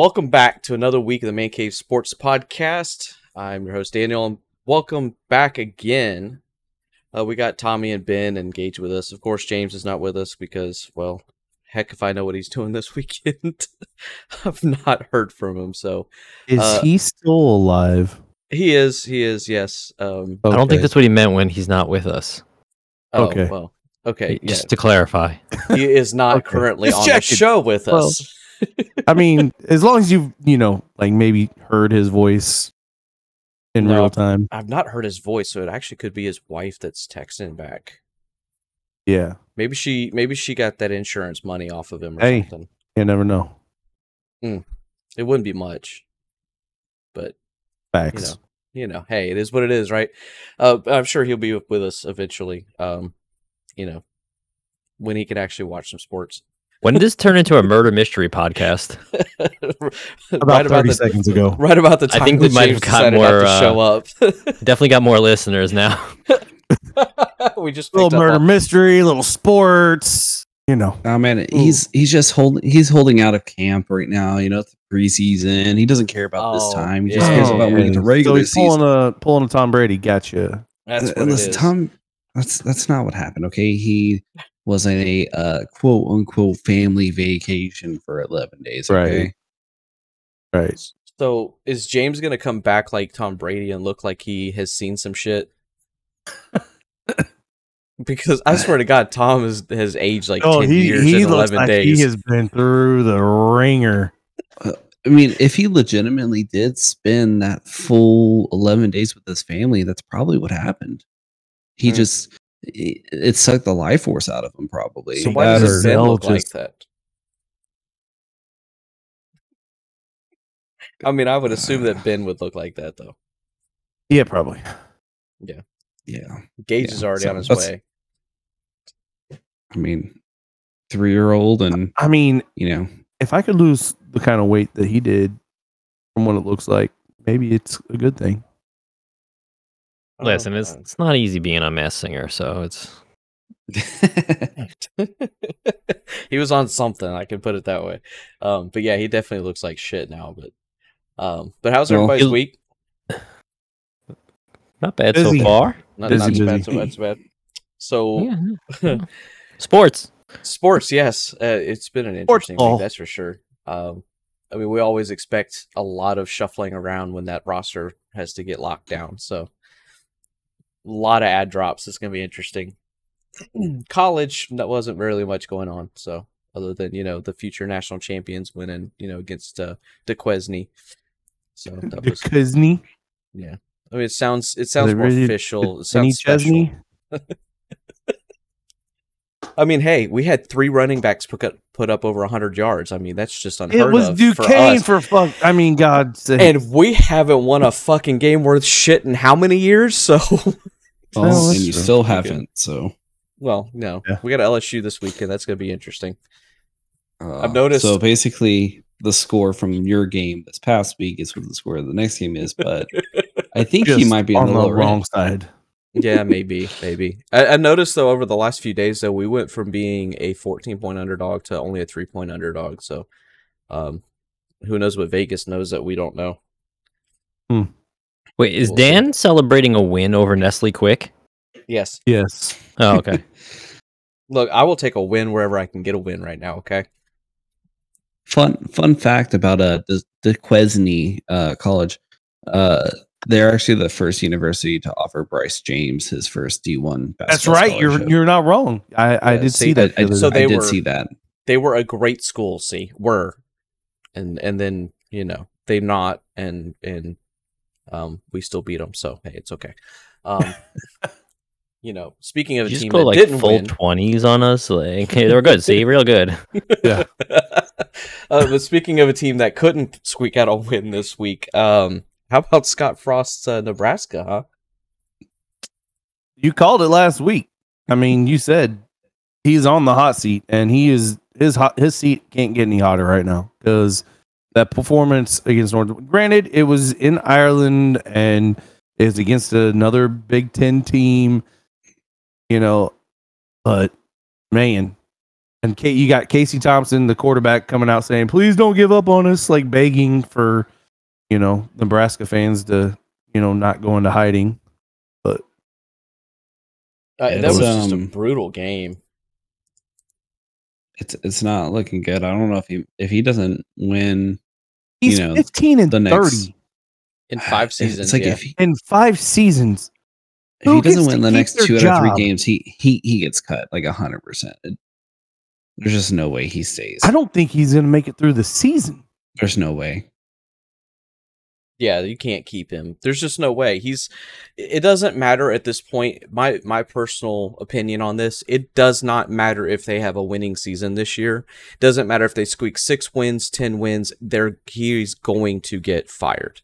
Welcome back to another week of the Man Cave Sports Podcast. I'm your host Daniel, and welcome back again. Uh, we got Tommy and Ben engaged with us. Of course, James is not with us because, well, heck, if I know what he's doing this weekend, I've not heard from him. So Is Uh, he still alive? he is, he is, yes. Um, I don't think that's what he meant when he's not with us. oh, Okay. well, okay, yeah. Just to clarify. he is not Okay. currently Just on the show with Well, us. I mean, as long as you've, you know, like maybe heard his voice in No. real time. I've not heard his voice, so it actually could be his wife that's texting back. Yeah. Maybe she, maybe she got that insurance money off of him or Hey. something. You never know. It wouldn't be much, but you Facts. know, you know, hey, it is what it is, right? Uh, I'm sure he'll be with us eventually. Um, you know, when he can actually watch some sports. When did this turn into a murder mystery podcast? About 30 the, seconds ago. Right about the I time think that we might have got decided more, to uh, show up. Definitely got more listeners now. we just little picked up murder on- mystery, little sports, you know. Oh man, he's he's just holding he's holding out of camp right now. You know, it's the preseason. He doesn't care about Oh, this time. He just yeah. cares about when it's a so regular he's season. pulling a pulling a Tom Brady. Gotcha. That's what Uh, listen, is. Tom, that's that's not what happened. Okay, he was in a uh, quote unquote family vacation for eleven days. Okay, Right. Right. So is James gonna come back like Tom Brady and look like he has seen some shit? because I swear to God, Tom is, has aged like Oh, ten he years he in looks eleven like days. he has been through the ringer. I mean, if he legitimately did spend that full eleven days with his family, that's probably what happened. He Hmm. just it, it sucked the life force out of him. Probably. so why does her. Ben They'll look like that? I mean, I would assume that Ben would look like that though. Yeah, probably. yeah. Yeah. Gage Yeah, is already so on his way. I mean, three year old, and I mean, you know, if I could lose the kind of weight that he did from what it looks like, maybe it's a good thing. Listen, Oh, it's it's not easy being a mass singer, so it's he was on something. I can put it that way. Um, but yeah, he definitely looks like shit now. But um, but how's Well, everybody's he'll- week? not bad Busy. so far. Not, busy, not too bad. So bad. So bad. So Yeah, yeah. Sports. sports, yes, uh, it's been an interesting ball. week. That's for sure. Um, I mean, we always expect a lot of shuffling around when that roster has to get locked down. So a lot of ad drops. It's going to be interesting. College, that wasn't really much going on. So other than you know the future national champions winning, you know against uh, Duquesne. So that was Disney, yeah. I mean, it sounds it sounds more really official. It sounds special. Chesney. I mean, hey, we had three running backs put up, put up over 100 yards. I mean, that's just unheard of. It was of Duquesne for us. for fuck. I mean, God sake. and we haven't won a fucking game worth shit in how many years? So, well, Well, and you true. still haven't. So well, no, Yeah. we got LSU this weekend. That's going to be interesting. uh, I've noticed- So basically, the score from your game this past week is what the score of the next game is. But I think he might be on, on the, the wrong end. side. Yeah, maybe, maybe. I, I noticed though over the last few days though we went from being a 14 point underdog to only a three point underdog. So, um, who knows what Vegas knows that we don't know? Hmm. Wait, is We'll see. Dan celebrating a win over Nestle Quick? Yes. Yes. Oh, okay. Look, I will take a win wherever I can get a win right now. Okay. Fun fun fact about uh the Duquesne uh college. Uh they're actually the first university to offer Bryce James his first D1 That's right. You're you're not wrong. I, I did see, see that. I- so they I did were- see that. they were a great school see were and and then you know they not and and um we still beat them so hey it's okay um you know speaking of a You just team go that like didn't full twenties on us. Like they were good. See, real good. uh, but speaking of a team that couldn't squeak out a win this week um how about scott frost's uh, nebraska huh You called it last week. I mean, you said he's on the hot seat, and he is his hot his seat can't get any hotter right now because that performance against North. Granted, it was in Ireland and it's against another Big Ten team, you know, but man, And Kate, you got Casey Thompson, the quarterback, coming out saying, "Please don't give up on us," like begging for, you know, Nebraska fans to, you know, not go into hiding. But Uh, that was it's, just a um, brutal game. It's it's not looking good. I don't know if he if he doesn't win he's You know, 15 and the 30 next- In five seasons, It's like yeah. if he, in five seasons. if Who he doesn't win the next their two out of three games, he he he gets cut like hundred percent. There's just no way he stays. I don't think he's going to make it through the season. There's no way. Yeah, you can't keep him. There's just no way. He's it doesn't matter at this point. My my personal opinion on this, it does not matter if they have a winning season this year. Doesn't matter if they squeak 6 wins, 10 wins, they're he's going to get fired.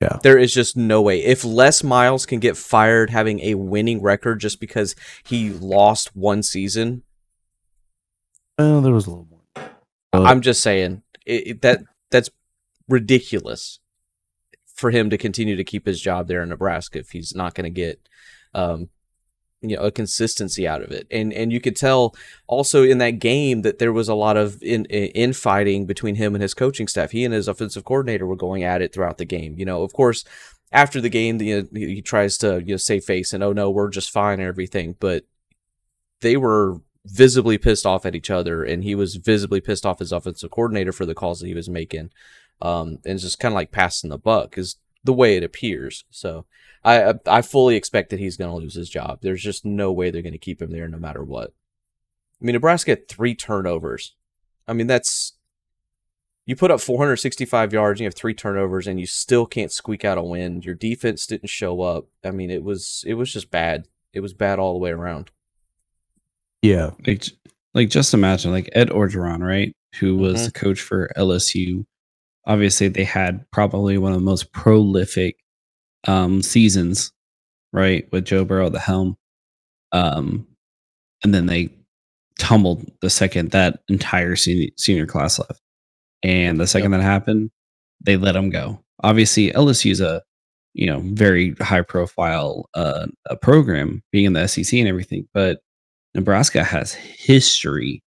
Yeah. There is just no way. If Les Miles can get fired having a winning record just because he lost one season, Well, there was a little more. But- I'm just saying it, it- that that's ridiculous for him to continue to keep his job there in Nebraska if he's not going to get um you know a consistency out of it. And and you could tell also in that game that there was a lot of in, in infighting between him and his coaching staff. He and his offensive coordinator were going at it throughout the game. You know of course after the game the, he he tries to you know save face and oh no we're just fine and everything but they were visibly pissed off at each other, and he was visibly pissed off his offensive coordinator for the calls that he was making, um, and it's just kind of like passing the buck is the way it appears. So I I- I fully expect that he's going to lose his job. There's just no way they're going to keep him there no matter what. I mean, Nebraska had three turnovers. I mean, that's you put up 465 yards, and you have three turnovers, and you still can't squeak out a win. Your defense didn't show up. I mean, it was it was just bad. It was bad all the way around. Yeah. Like like just imagine like Ed Orgeron, right? Who was Mhm. the coach for LSU. Obviously, they had probably one of the most prolific um seasons, right? With Joe Burrow at the helm. Um and then they tumbled the second that entire senior, senior class left. And the second that happened, they let him go. Obviously, LSU is a you know very high profile uh, a program, being in the SEC and everything, but Nebraska has history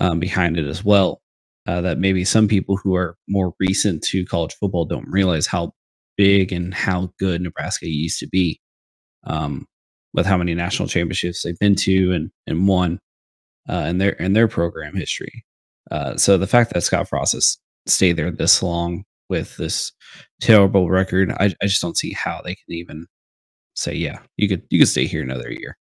um, behind it as well. Uh, that maybe some people who are more recent to college football don't realize how big and how good Nebraska used to be, um, with how many national championships they've been to and and won uh, in their in their program history. Uh, so the fact that Scott Frost has stayed there this long with this terrible record, I, I just don't see how they can even say, yeah, you could you could stay here another year.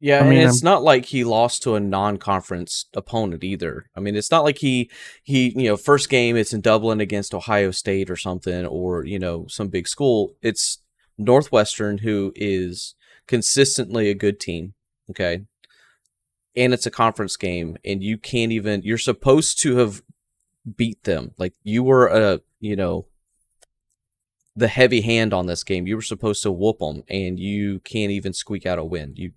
Yeah, I mean, and it's not like he lost to a non-conference opponent either. I mean, it's not like he he you know first game it's in Dublin against Ohio State or something, or you know some big school. It's Northwestern who is consistently a good team. Okay, and it's a conference game, and you can't even. You're supposed to have beat them. Like you were a you know the heavy hand on this game. You were supposed to whoop them, and you can't even squeak out a win. You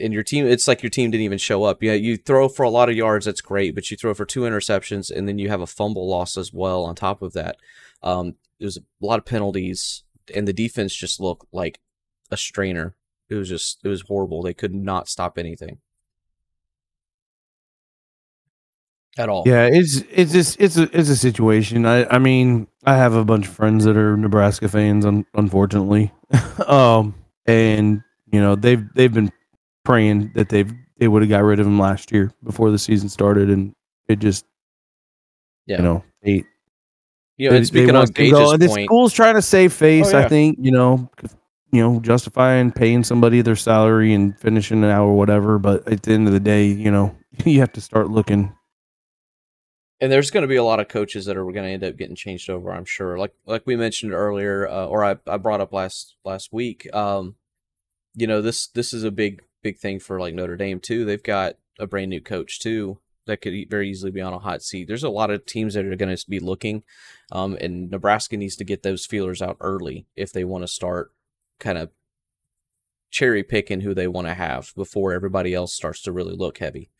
and your team it's like your team didn't even show up. Yeah, you throw for a lot of yards, that's great, but you throw for two interceptions and then you have a fumble loss as well on top of that. Um there's a lot of penalties and the defense just looked like a strainer. It was just it was horrible. They could not stop anything. At all. Yeah, it's it's just it's a it's a situation. I I mean, I have a bunch of friends that are Nebraska fans, un, unfortunately, um, and you know they've they've been praying that they've they would have got rid of him last year before the season started, and it just Yeah. you know they You know, and speaking want of to go- Gage's and the school's trying to save face. Oh, yeah. I think you know, you know, justifying paying somebody their salary and finishing an hour or whatever. But at the end of the day, you know, you have to start looking. and there's going to be a lot of coaches that are going to end up getting changed over i'm sure like like we mentioned earlier uh, or I, I brought up last last week um you know this this is a big big thing for like notre dame too. They've got a brand new coach too that could very easily be on a hot seat. There's a lot of teams that are going to be looking um and nebraska needs to get those feelers out early if they want to start kind of cherry picking who they want to have before everybody else starts to really look heavy.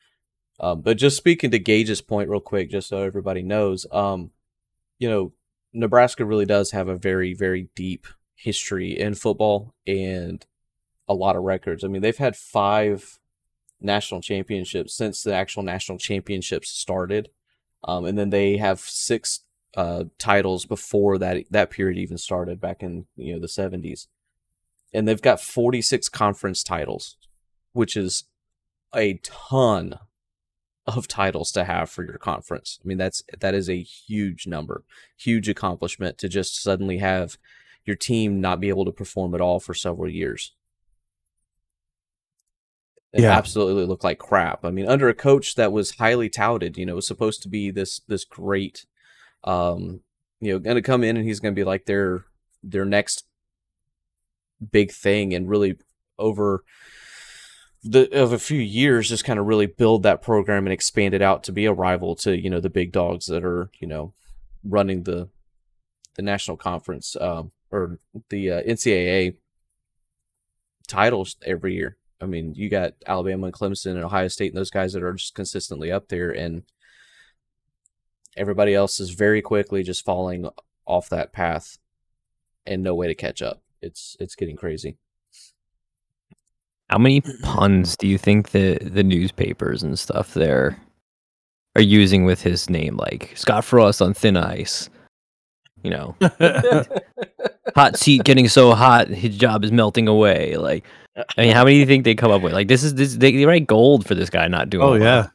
Um, but just speaking to Gage's point real quick, just so everybody knows, um, you know, Nebraska really does have a very, very deep history in football and a lot of records. I mean, they've had five national championships since the actual national championships started, um, and then they have six uh, titles before that that period even started back in you know the seventies, and they've got forty six conference titles, which is a ton of titles to have for your conference. I mean that's that is a huge number, huge accomplishment to just suddenly have your team not be able to perform at all for several years. Yeah. absolutely looked like crap. I mean, under a coach that was highly touted, you know, was supposed to be this this great um, you know, gonna come in and he's gonna be like their their next big thing and really over the of a few years just kind of really build that program and expand it out to be a rival to you know the big dogs that are you know running the the national conference um, or the uh, NCAA titles every year. I mean, you got Alabama and Clemson and Ohio State and those guys that are just consistently up there, and everybody else is very quickly just falling off that path and no way to catch up. It's it's getting crazy. How many puns do you think the the newspapers and stuff there are using with his name? Like Scott Frost on thin ice. You know, hot seat getting so hot, his job is melting away. Like, I mean, how many do you think they come up with? Like, this is this they, they write gold for this guy not doing. oh well. yeah.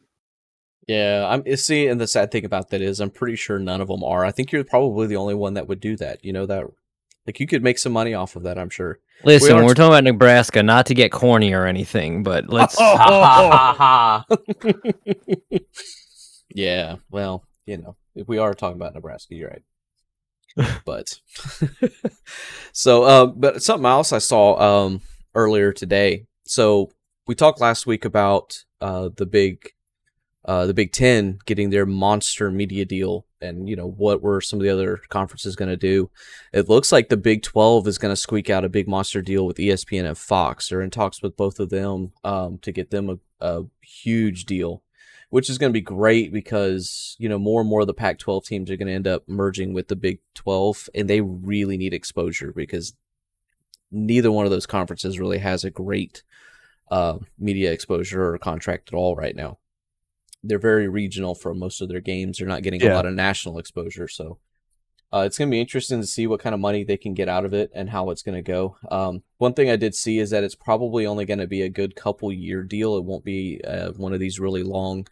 Yeah, I'm you see, and the sad thing about that is, I'm pretty sure none of them are. I think you're probably the only one that would do that. You know that, like, you could make some money off of that. I'm sure. Listen, are we're talking about Nebraska, not to get corny or anything, but let's. yeah, well, you know, if we are talking about Nebraska, you're right. but so, uh, but something else I saw um earlier today. So we talked last week about uh the big uh the Big Ten getting their monster media deal, and you know what were some of the other conferences going to do. It looks like the Big Twelve is going to squeak out a big monster deal with ESPN and Fox. They're in talks with both of them um to get them a, a huge deal which is going to be great because you know more and more of the Pac-12 teams are going to end up merging with the Big 12, and they really need exposure because neither one of those conferences really has a great uh, media exposure or contract at all right now. They're very regional for most of their games. They're not getting a lot of national exposure, so uh, it's going to be interesting to see what kind of money they can get out of it and how it's going to go. Um, one thing I did see is that it's probably only going to be a good couple year deal. It won't be uh, one of these really long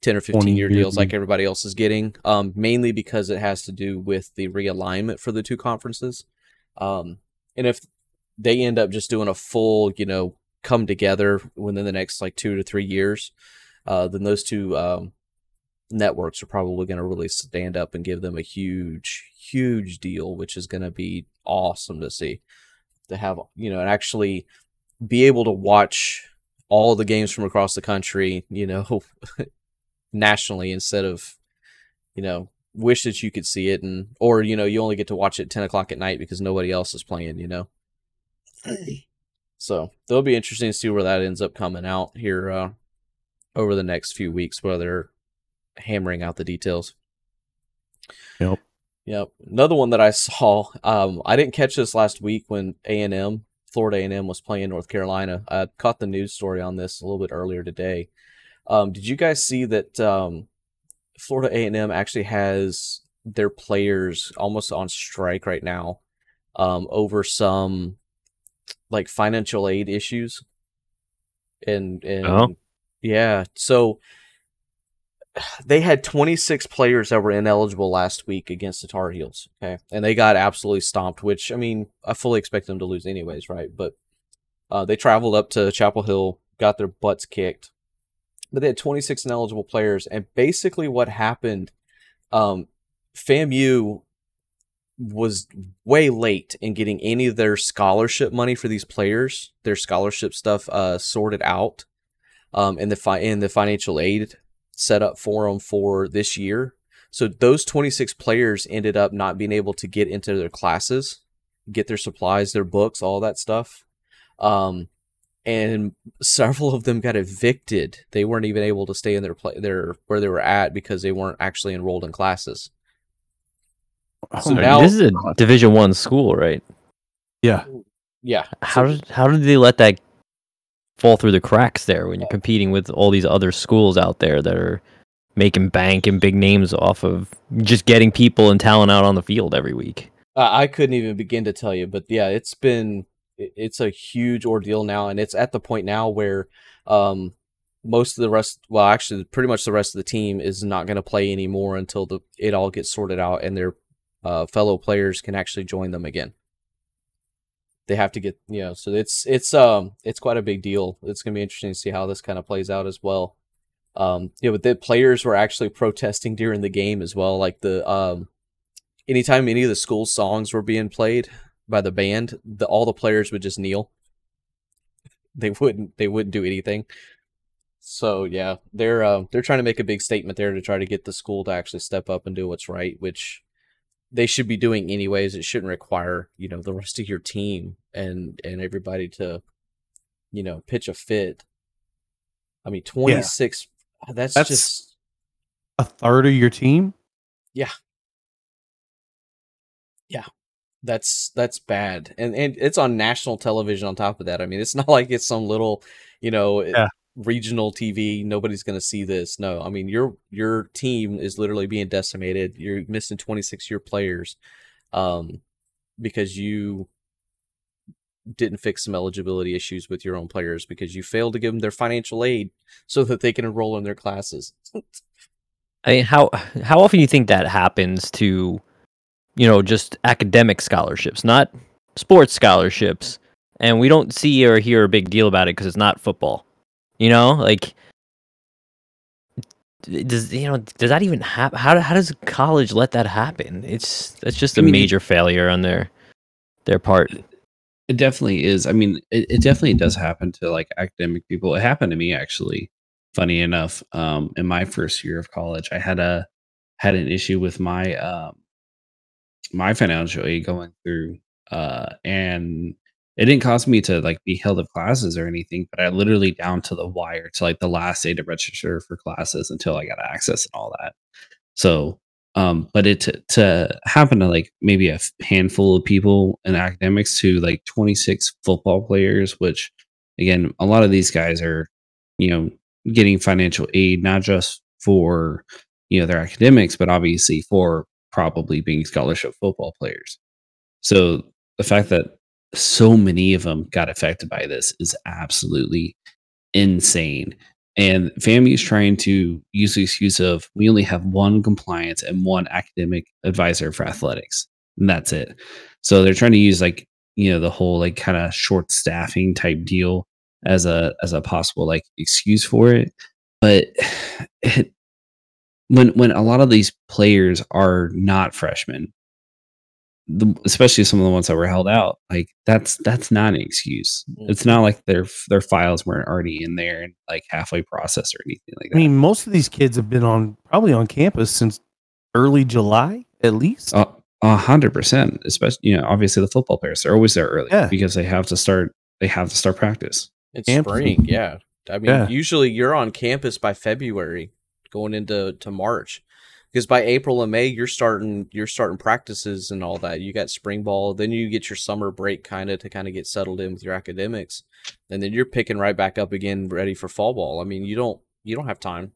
10 or 15 year deals like everybody else is getting, um, mainly because it has to do with the realignment for the two conferences. Um, and if they end up just doing a full, you know, come together within the next like two to three years, uh, then those two um, networks are probably going to really stand up and give them a huge, huge deal, which is going to be awesome to see. To have, you know, and actually be able to watch all the games from across the country, you know, nationally instead of, you know, wish that you could see it and, or, you know, you only get to watch it at 10 o'clock at night because nobody else is playing, you know. So it'll be interesting to see where that ends up coming out here uh, over the next few weeks, where they're hammering out the details. Yep. Yep. Another one that I saw, um, I didn't catch this last week when A and M, Florida A and M, was playing North Carolina. I caught the news story on this a little bit earlier today. Um, did you guys see that um, Florida A and M actually has their players almost on strike right now um, over some like financial aid issues? And and Oh. yeah, so they had 26 players that were ineligible last week against the Tar Heels. Okay. And they got absolutely stomped, which, I mean, I fully expect them to lose anyways, right? But uh, they traveled up to Chapel Hill, got their butts kicked. But they had 26 ineligible players. And basically, what happened, um, FAMU was way late in getting any of their scholarship money for these players, their scholarship stuff uh, sorted out, um, and the fi- and the financial aid set up for them for this year. So those 26 players ended up not being able to get into their classes, get their supplies, their books, all that stuff. Um, and several of them got evicted. They weren't even able to stay in their play their where they were at because they weren't actually enrolled in classes. So Oh now- this is a Division One school, right? Yeah. Yeah. How so- did how did they let that fall through the cracks there when you're competing with all these other schools out there that are making bank and big names off of just getting people and talent out on the field every week. Uh, I couldn't even begin to tell you, but yeah, it's been it's a huge ordeal now, and it's at the point now where um, most of the rest, well, actually, pretty much the rest of the team is not going to play anymore until the it all gets sorted out and their uh, fellow players can actually join them again. They have to get you know, so it's it's um it's quite a big deal. It's to be interesting to see how this kind of plays out as well. Um, yeah, but the players were actually protesting during the game as well, like the um anytime any of the school songs were being played by the band, the, all the players would just kneel. They wouldn't. They wouldn't do anything. So yeah, they're uh, they're trying to make a big statement there to try to get the school to actually step up and do what's right, which they should be doing anyways. It shouldn't require you know the rest of your team and and everybody to you know pitch a fit. I mean, twenty six. Ah, that's, That's- just A third of your team. Yeah, yeah, that's that's bad and and it's on national television on top of that i mean it's not like it's some little you know Yeah. Regional tv nobody's going to see this. No i mean your your team is literally being decimated. You're missing 26 year players um because you didn't fix some eligibility issues with your own players because you failed to give them their financial aid so that they can enroll in their classes. I mean, how how often do you think that happens to, you know, just academic scholarships, not sports scholarships, and we don't see or hear a big deal about it because it's not football. You know, like does you know does that even happen? How how does college let that happen? It's that's just a I mean, major failure on their their part. It definitely is. I mean, it, it definitely does happen to like academic people. It happened to me actually. Funny enough, um, in my first year of college, I had a had an issue with my um, my financial aid going through, uh, and it didn't cost me to like be held of classes or anything, but I literally down to the wire to like the last day to register for classes until I got access and all that. So, um, but it to, to happen to like maybe a handful of people in academics to like 26 football players, which again, a lot of these guys are, you know, getting financial aid, not just for, you know, their academics, but obviously for probably being scholarship football players. So the fact that so many of them got affected by this is absolutely insane. And FAMU is trying to use the excuse of we only have one compliance and one academic advisor for athletics, and that's it. So they're trying to use like you know the whole like kind of short staffing type deal as a as a possible like excuse for it. But it, when when a lot of these players are not freshmen, the, especially some of the ones that were held out, like that's that's not an excuse. Mm. It's not like their their files weren't already in there and like halfway processed or anything like that I mean, most of these kids have been on probably on campus since early July at least. A a hundred percent. Especially, you know, obviously the football players they're always there early Yeah. because they have to start. They have to start practice. It's Camp- spring, yeah. I mean, Yeah. usually you're on campus by February, going into to March, because by April and May you're starting you're starting practices and all that. You got spring ball, then you get your summer break kind of to kind of get settled in with your academics, and then you're picking right back up again, ready for fall ball. I mean, you don't you don't have time.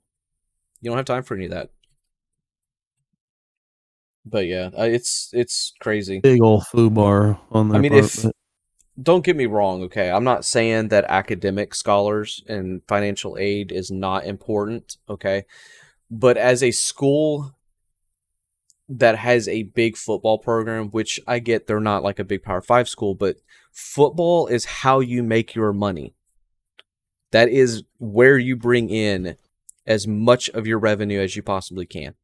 You don't have time for any of that. But yeah, it's it's crazy. Big old foo bar on their I mean, if don't get me wrong, okay, I'm not saying that academic scholars and financial aid is not important, okay, but as a school that has a big football program, which I get they're not like a big Power Five school, but football is how you make your money. That is where you bring in as much of your revenue as you possibly can.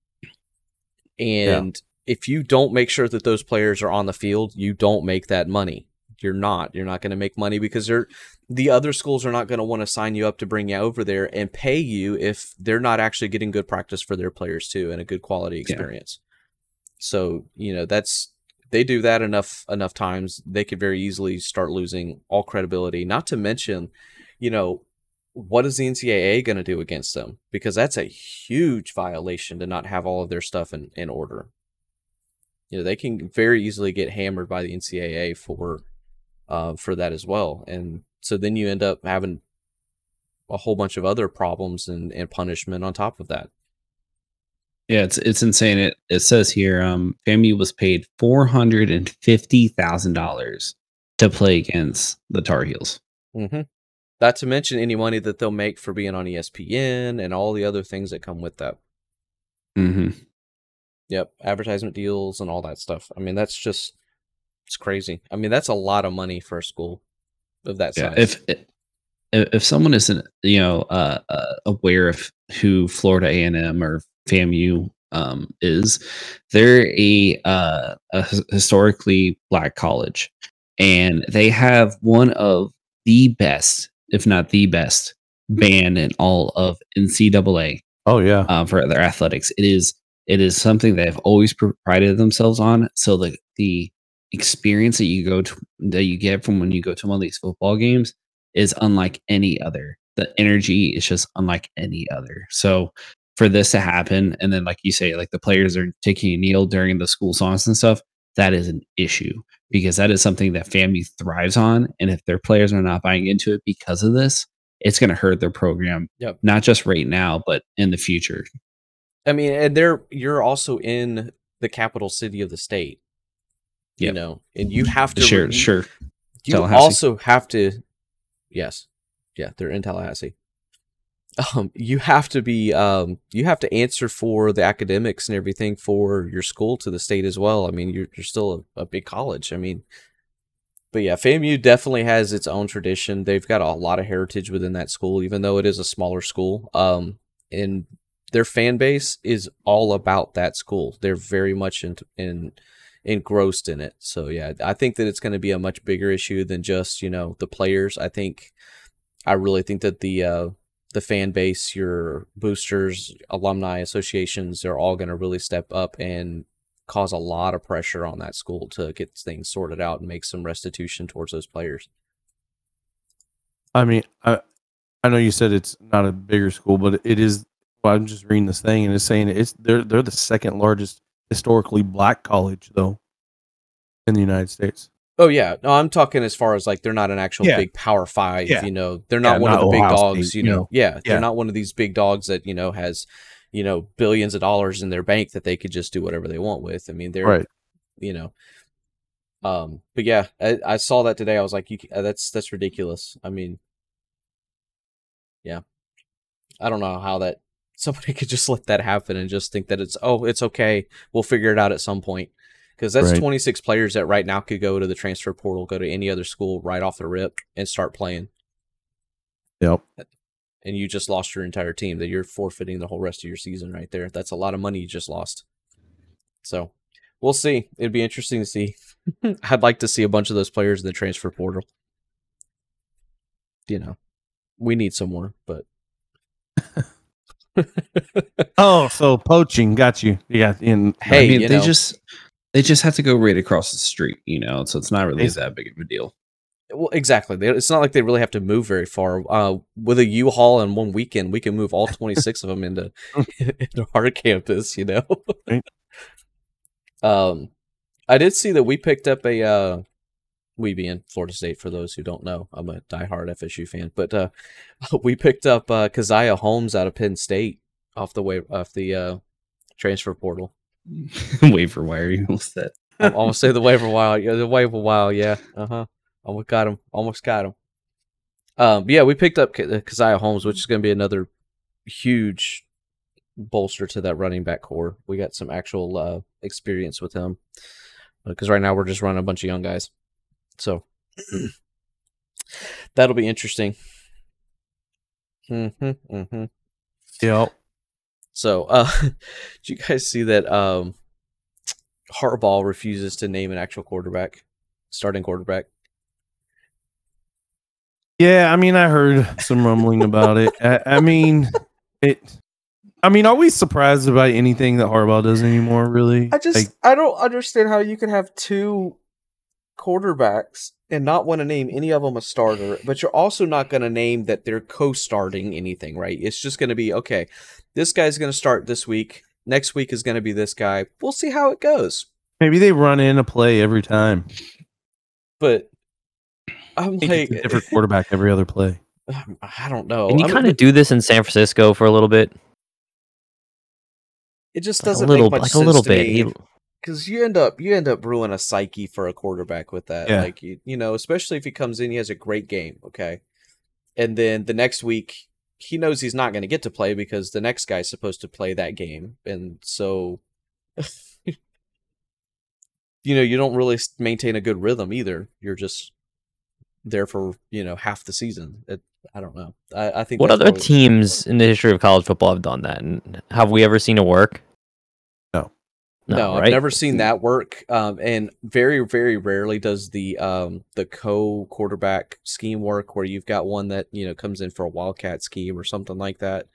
And if you don't make sure that those players are on the field, you don't make that money. You're not. You're not going to make money because they're the other schools are not going to want to sign you up to bring you over there and pay you if they're not actually getting good practice for their players too and a good quality experience. So, you know, that's they do that enough enough times, they could very easily start losing all credibility. Not to mention, you know, what is the NCAA going to do against them? Because that's a huge violation to not have all of their stuff in, in order. You know, they can very easily get hammered by the NCAA for uh, for that as well. And so then you end up having a whole bunch of other problems and, and punishment on top of that. Yeah, it's it's insane. It it says here, um, FAMU was paid four hundred and fifty thousand dollars to play against the Tar Heels. Mm-hmm. Not to mention any money that they'll make for being on ESPN and all the other things that come with that. Mm-hmm. Yep, advertisement deals and all that stuff. I mean, that's just it's crazy. I mean, that's a lot of money for a school of that Yeah, size. if if if someone isn't you know uh, uh, aware of who Florida A and M or FAMU um, is, they're a, uh, a historically black college, and they have one of the best, if not the best, band in all of NCAA Oh yeah. uh, for their athletics. It is it is something they've always prided themselves on. So the the experience that you go to that you get from when you go to one of these football games is unlike any other. The energy is just unlike any other. So for this to happen, and then like you say, like the players are taking a kneel during the school songs and stuff, that is an issue because that is something that FAMU thrives on. And if their players are not buying into it because of this, it's going to hurt their program. Yep. Not just right now, but in the future. I mean, and they're you're also in the capital city of the state. You know, and you have to Sure, you- sure. You also have to, yes, yeah, they're in Tallahassee. Um, you have to be, um, you have to answer for the academics and everything for your school to the state as well. I mean, you're you're still a, a big college. I mean, but yeah, FAMU definitely has its own tradition. They've got a lot of heritage within that school, even though it is a smaller school. Um, and their fan base is all about that school. They're very much in, in engrossed in it. So yeah, I think that it's going to be a much bigger issue than just you know the players. I think, I really think that the uh, the fan base, your boosters, alumni associations, they're all going to really step up and cause a lot of pressure on that school to get things sorted out and make some restitution towards those players. I mean, I I know you said it's not a bigger school, but it is. Well, I'm just reading this thing and it's saying it's they're they're the second largest historically black college though in the United States. Oh yeah, no, I'm talking as far as like they're not an actual Yeah. big Power Five. Yeah. You know, they're not Yeah, one not of the big Ohio dogs. State, you you know, know. yeah, they're not one of these big dogs that you know has you know billions of dollars in their bank that they could just do whatever they want with. I mean, they're Right. you know, um, but yeah, I, I saw that today. I was like, you, that's that's ridiculous. I mean, yeah, I don't know how that somebody could just let that happen and just think that it's oh it's okay. We'll figure it out at some point. Because that's Right. 26 players that right now could go to the transfer portal go to any other school right off the rip and start playing. Yep. and you just lost your entire team that you're forfeiting the whole rest of your season right there. That's a lot of money you just lost. So we'll see. It'd be interesting to see. I'd like to see a bunch of those players in the transfer portal. You know we need some more but Oh, so poaching got you. Yeah. In Hey, I mean, they know. just they just have to go right across the street, you know. So it's not really It's- that big of a deal. Well, exactly. They- It's not like they really have to move very far. Uh, with a U-Haul in one weekend, we can move all 26 of them into into our campus. You know. Um, I did see that we picked up a uh, we being Florida State. For those who don't know, I'm a diehard FSU fan, but uh, we picked up uh, Caziah Holmes out of Penn State off the way off the uh, transfer portal. Waiver wire, you almost said. I almost say the waiver wire. Yeah, the waiver wire. Yeah. Uh huh. Almost got him. Almost got him. Um. Yeah, we picked up K- Caziah Holmes, which is going to be another huge bolster to that running back corps. We got some actual uh, experience with him because right now we're just running a bunch of young guys. So that'll be interesting. Mm-hmm, mm-hmm. Yep. So, uh, did you guys see that um, Harbaugh refuses to name an actual quarterback, starting quarterback? Yeah, I mean, I heard some rumbling about it. I, I mean, it. I mean, are we surprised about anything that Harbaugh does anymore? Really? I just Like, I don't understand how you can have two quarterbacks and not want to name any of them a starter, but you're also not going to name that they're co-starting anything, right? It's just going to be okay. This guy's going to start this week. Next week is going to be this guy. We'll see how it goes. maybe they run in a play every time. But I'm I like, a different quarterback every other play. Um, I don't know. Can you kind of do this in San Francisco for a little bit? it just Like a doesn't little, make much like a little to bit. me. He- because you end up you end up ruining a psyche for a quarterback with that. Yeah. Like you, you know, especially if he comes in, he has a great game, okay, and then the next week he knows he's not going to get to play because the next guy's supposed to play that game, and so you know you don't really maintain a good rhythm either. You're just there for you know half the season. It, I don't know. I, I think What other teams in the history of college football have done that? And have we ever seen it work? No. No, right? I've never seen that work. Um, and very, very rarely does the um the co quarterback scheme work where you've got one that you know comes in for a wildcat scheme or something like that.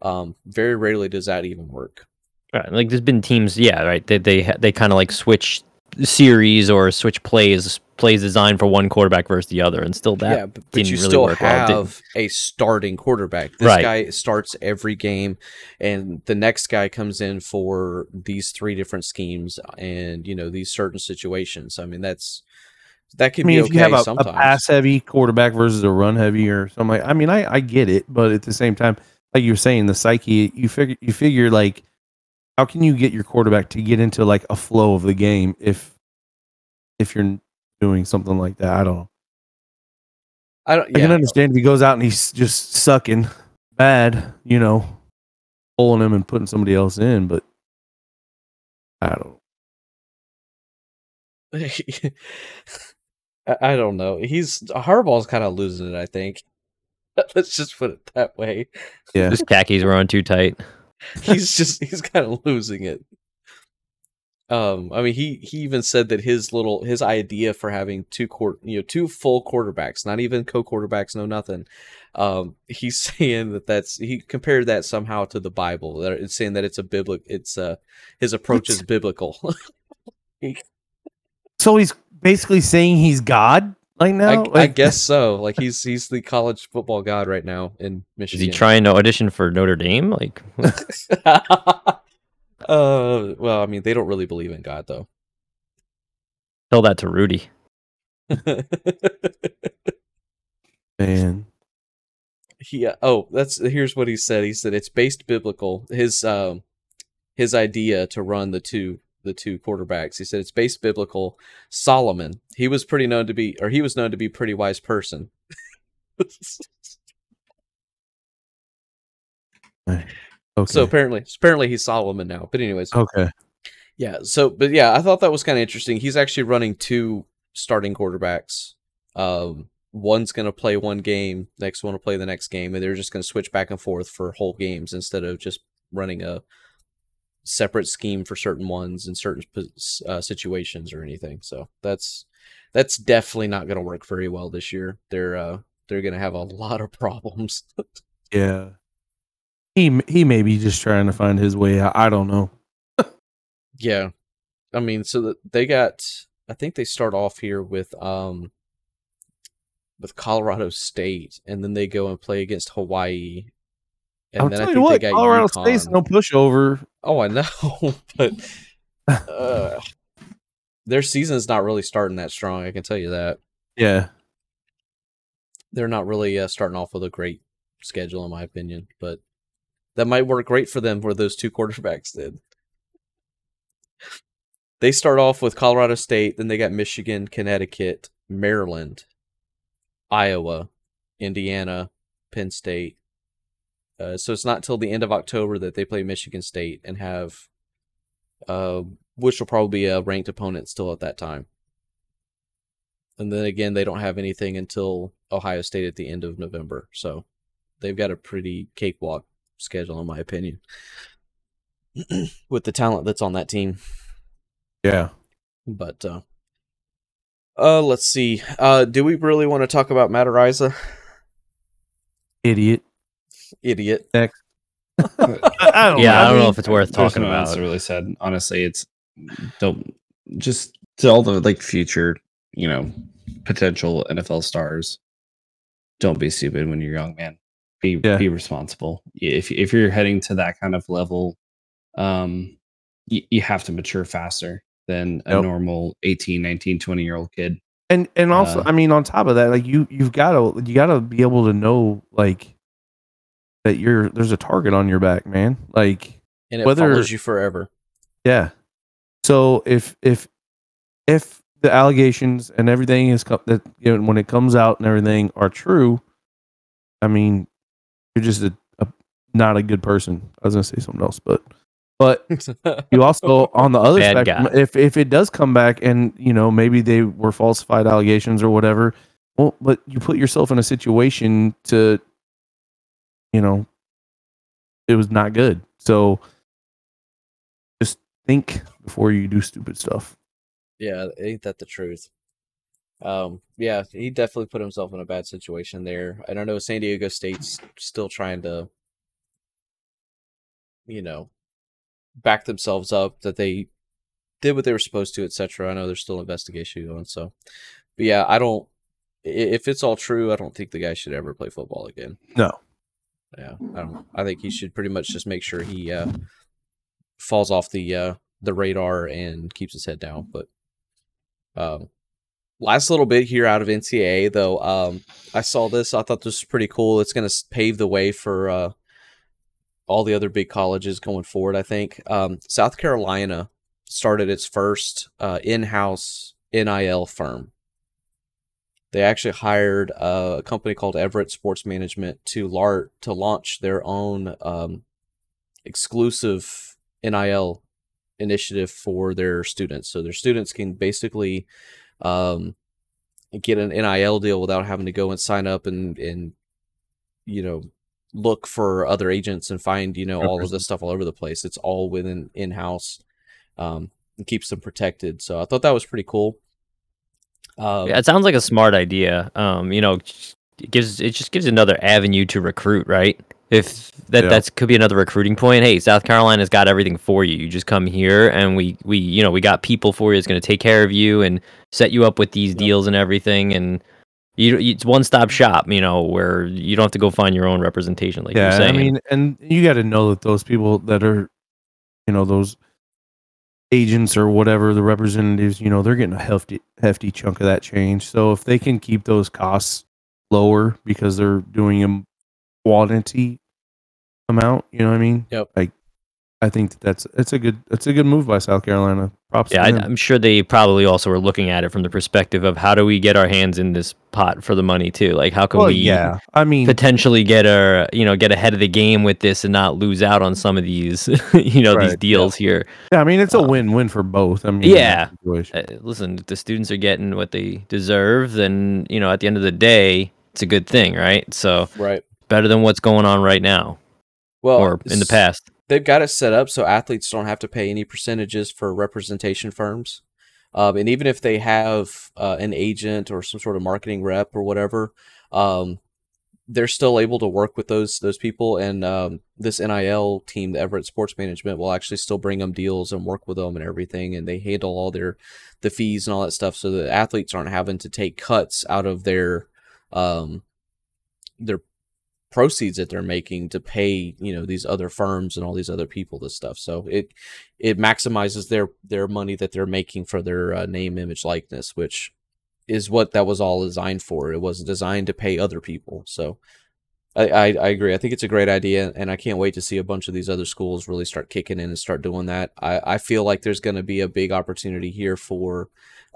Um, very rarely does that even work. Right. Like there's been teams, yeah, right. They they they kind of like switch series or switch plays, plays designed for one quarterback versus the other, and still that yeah, but, but didn't you really still work well, have a starting quarterback. This Right. guy starts every game, and the next guy comes in for these three different schemes and you know these certain situations. I mean, that's that I can mean, be if okay you have a, a pass heavy quarterback versus a run heavy or something, like, I mean, I, I get it, but at the same time, like you're saying, the psyche, you figure, you figure like, how can you get your quarterback to get into like a flow of the game if, if you're doing something like that? I don't know. I don't. I can Yeah, understand if he goes out and he's just sucking bad, you know, pulling him and putting somebody else in, but I don't. I I don't know. He's Harbaugh's kind of losing it. I think. Let's just put it that way. Yeah, His khakis were on too tight. He's just he's kind of losing it. Um, I mean, he he even said that his little his idea for having two court you know two full quarterbacks, not even co quarterbacks, no nothing. Um, he's saying that that's he compared that somehow to the Bible. That it's saying that it's a biblical. It's uh his approach is biblical. so he's basically saying he's God, I, now. I Like- guess so. Like he's he's the college football god right now in Michigan. Is he trying to audition for Notre Dame? Like, uh, well, I mean, they don't really believe in God though. tell that to Rudy. man. he uh, oh, that's here's what he said. He said it's based biblical. His um his idea to run the two the two quarterbacks. He said it's based biblical. Solomon, he was pretty known to be, or he was known to be a pretty wise person. Okay. So apparently, apparently he's Solomon now. But anyways, okay. Yeah. So, but yeah, I thought that was kind of interesting. He's actually running two starting quarterbacks. Um, one's going to play one game, next one will play the next game, and they're just going to switch back and forth for whole games instead of just running a separate scheme for certain ones in certain uh, situations or anything. So that's that's definitely not going to work very well this year. They're uh, they're going to have a lot of problems. Yeah. He he may be just trying to find his way out. I don't know. Yeah. I mean, so they got I think they start off here with um with Colorado State and then they go and play against Hawaii. And I'll then tell I you what, Colorado UConn. State's no pushover. Oh, I know, but uh, their season's not really starting that strong, I can tell you that. Yeah. They're not really uh, starting off with a great schedule in my opinion, but that might work great for them where those two quarterbacks did. They start off with Colorado State, then they got Michigan, Connecticut, Maryland, Iowa, Indiana, Penn State. Uh, so it's not till the end of October that they play Michigan State and have, uh, which will probably be a ranked opponent still at that time. And then again, they don't have anything until Ohio State at the end of November. So they've got a pretty cakewalk schedule, in my opinion, with the talent that's on that team. Yeah. But uh, uh, let's see. Uh, do we really want to talk about Matt Araiza? Idiot. Idiot. I, I don't Yeah, I don't know if it's worth There's talking no about. to really said. Honestly, it's don't just to all the like future, you know, potential NFL stars. Don't be stupid when you're young, man. Be Yeah. be responsible. If if you're heading to that kind of level, um, you, you have to mature faster than a Yep. normal 18, 19, 20 year old kid. And and also, Uh, I mean, on top of that, like you you've got to you got to be able to know like that you're there's a target on your back, man. Like and it whether- follows you forever. yeah. So if if if the allegations and everything is co- that you know, when it comes out and everything are true, I mean, you're just a, a not a good person. I was gonna say something else, but but you also on the other Bad spectrum, guy. if if it does come back and you know maybe they were falsified allegations or whatever, well, but you put yourself in a situation to, you know, it was not good. So just think before you do stupid stuff. Yeah, ain't that the truth? Um, yeah, he definitely put himself in a bad situation there. I don't know. San Diego State's still trying to, you know, back themselves up that they did what they were supposed to, etc. I know there's still investigation going. So, but yeah, I don't. If it's all true, I don't think the guy should ever play football again. No. Yeah, I don't. I think he should pretty much just make sure he uh, falls off the uh, the radar and keeps his head down. But um, last little bit here out of NCAA though, um, I saw this. I thought this was pretty cool. It's going to pave the way for uh, all the other big colleges going forward. I think um, South Carolina started its first uh, in-house NIL firm. They actually hired uh, a company called Everett Sports Management to lar- to launch their own um, exclusive NIL initiative for their students. So their students can basically um, get an NIL deal without having to go and sign up and and you know look for other agents and find you know all of this stuff all over the place. It's all within in house. Um, and keeps them protected. So I thought that was pretty cool. Um, Yeah, it sounds like a smart idea. Um, you know, it gives it just gives another avenue to recruit, right? If that Yeah. that's could be another recruiting point. Hey, South Carolina's got everything for you. You just come here, and we we you know we got people for you. It's going to take care of you and set you up with these deals and everything. And you it's one stop shop. You know where you don't have to go find your own representation, like you're yeah, I mean, and you got to know that those people that are, you know, those agents or whatever the representatives, you know, they're getting a hefty hefty chunk of that change. So if they can keep those costs lower because they're doing a quantity amount, you know what I mean? Yep. Like, I think that that's it's a good it's a good move by South Carolina. Props. Yeah, to I, them. I'm sure they probably also were looking at it from the perspective of how do we get our hands in this pot for the money too? Like how can well, we yeah. I mean, potentially get a you know get ahead of the game with this and not lose out on some of these you know these Right, deals here. yeah, I mean, it's a uh, win-win for both. I mean, Yeah. Uh, listen, if the students are getting what they deserve, then you know at the end of the day, it's a good thing, right? So right. better than what's going on right now Well, or in the past. They've got it set up so athletes don't have to pay any percentages for representation firms. Um, and even if they have uh, an agent or some sort of marketing rep or whatever, um, they're still able to work with those those people. And um, this NIL team, the Everett Sports Management, will actually still bring them deals and work with them and everything. And they handle all their the fees and all that stuff, so the athletes aren't having to take cuts out of their um, their proceeds that they're making to pay you know these other firms and all these other people this stuff. So it it maximizes their their money that they're making for their uh, name image likeness which is what that was all designed for. It was designed to pay other people. So I, I i agree. I think it's a great idea and i can't wait to see a bunch of these other schools really start kicking in and start doing that. I i feel like there's going to be a big opportunity here for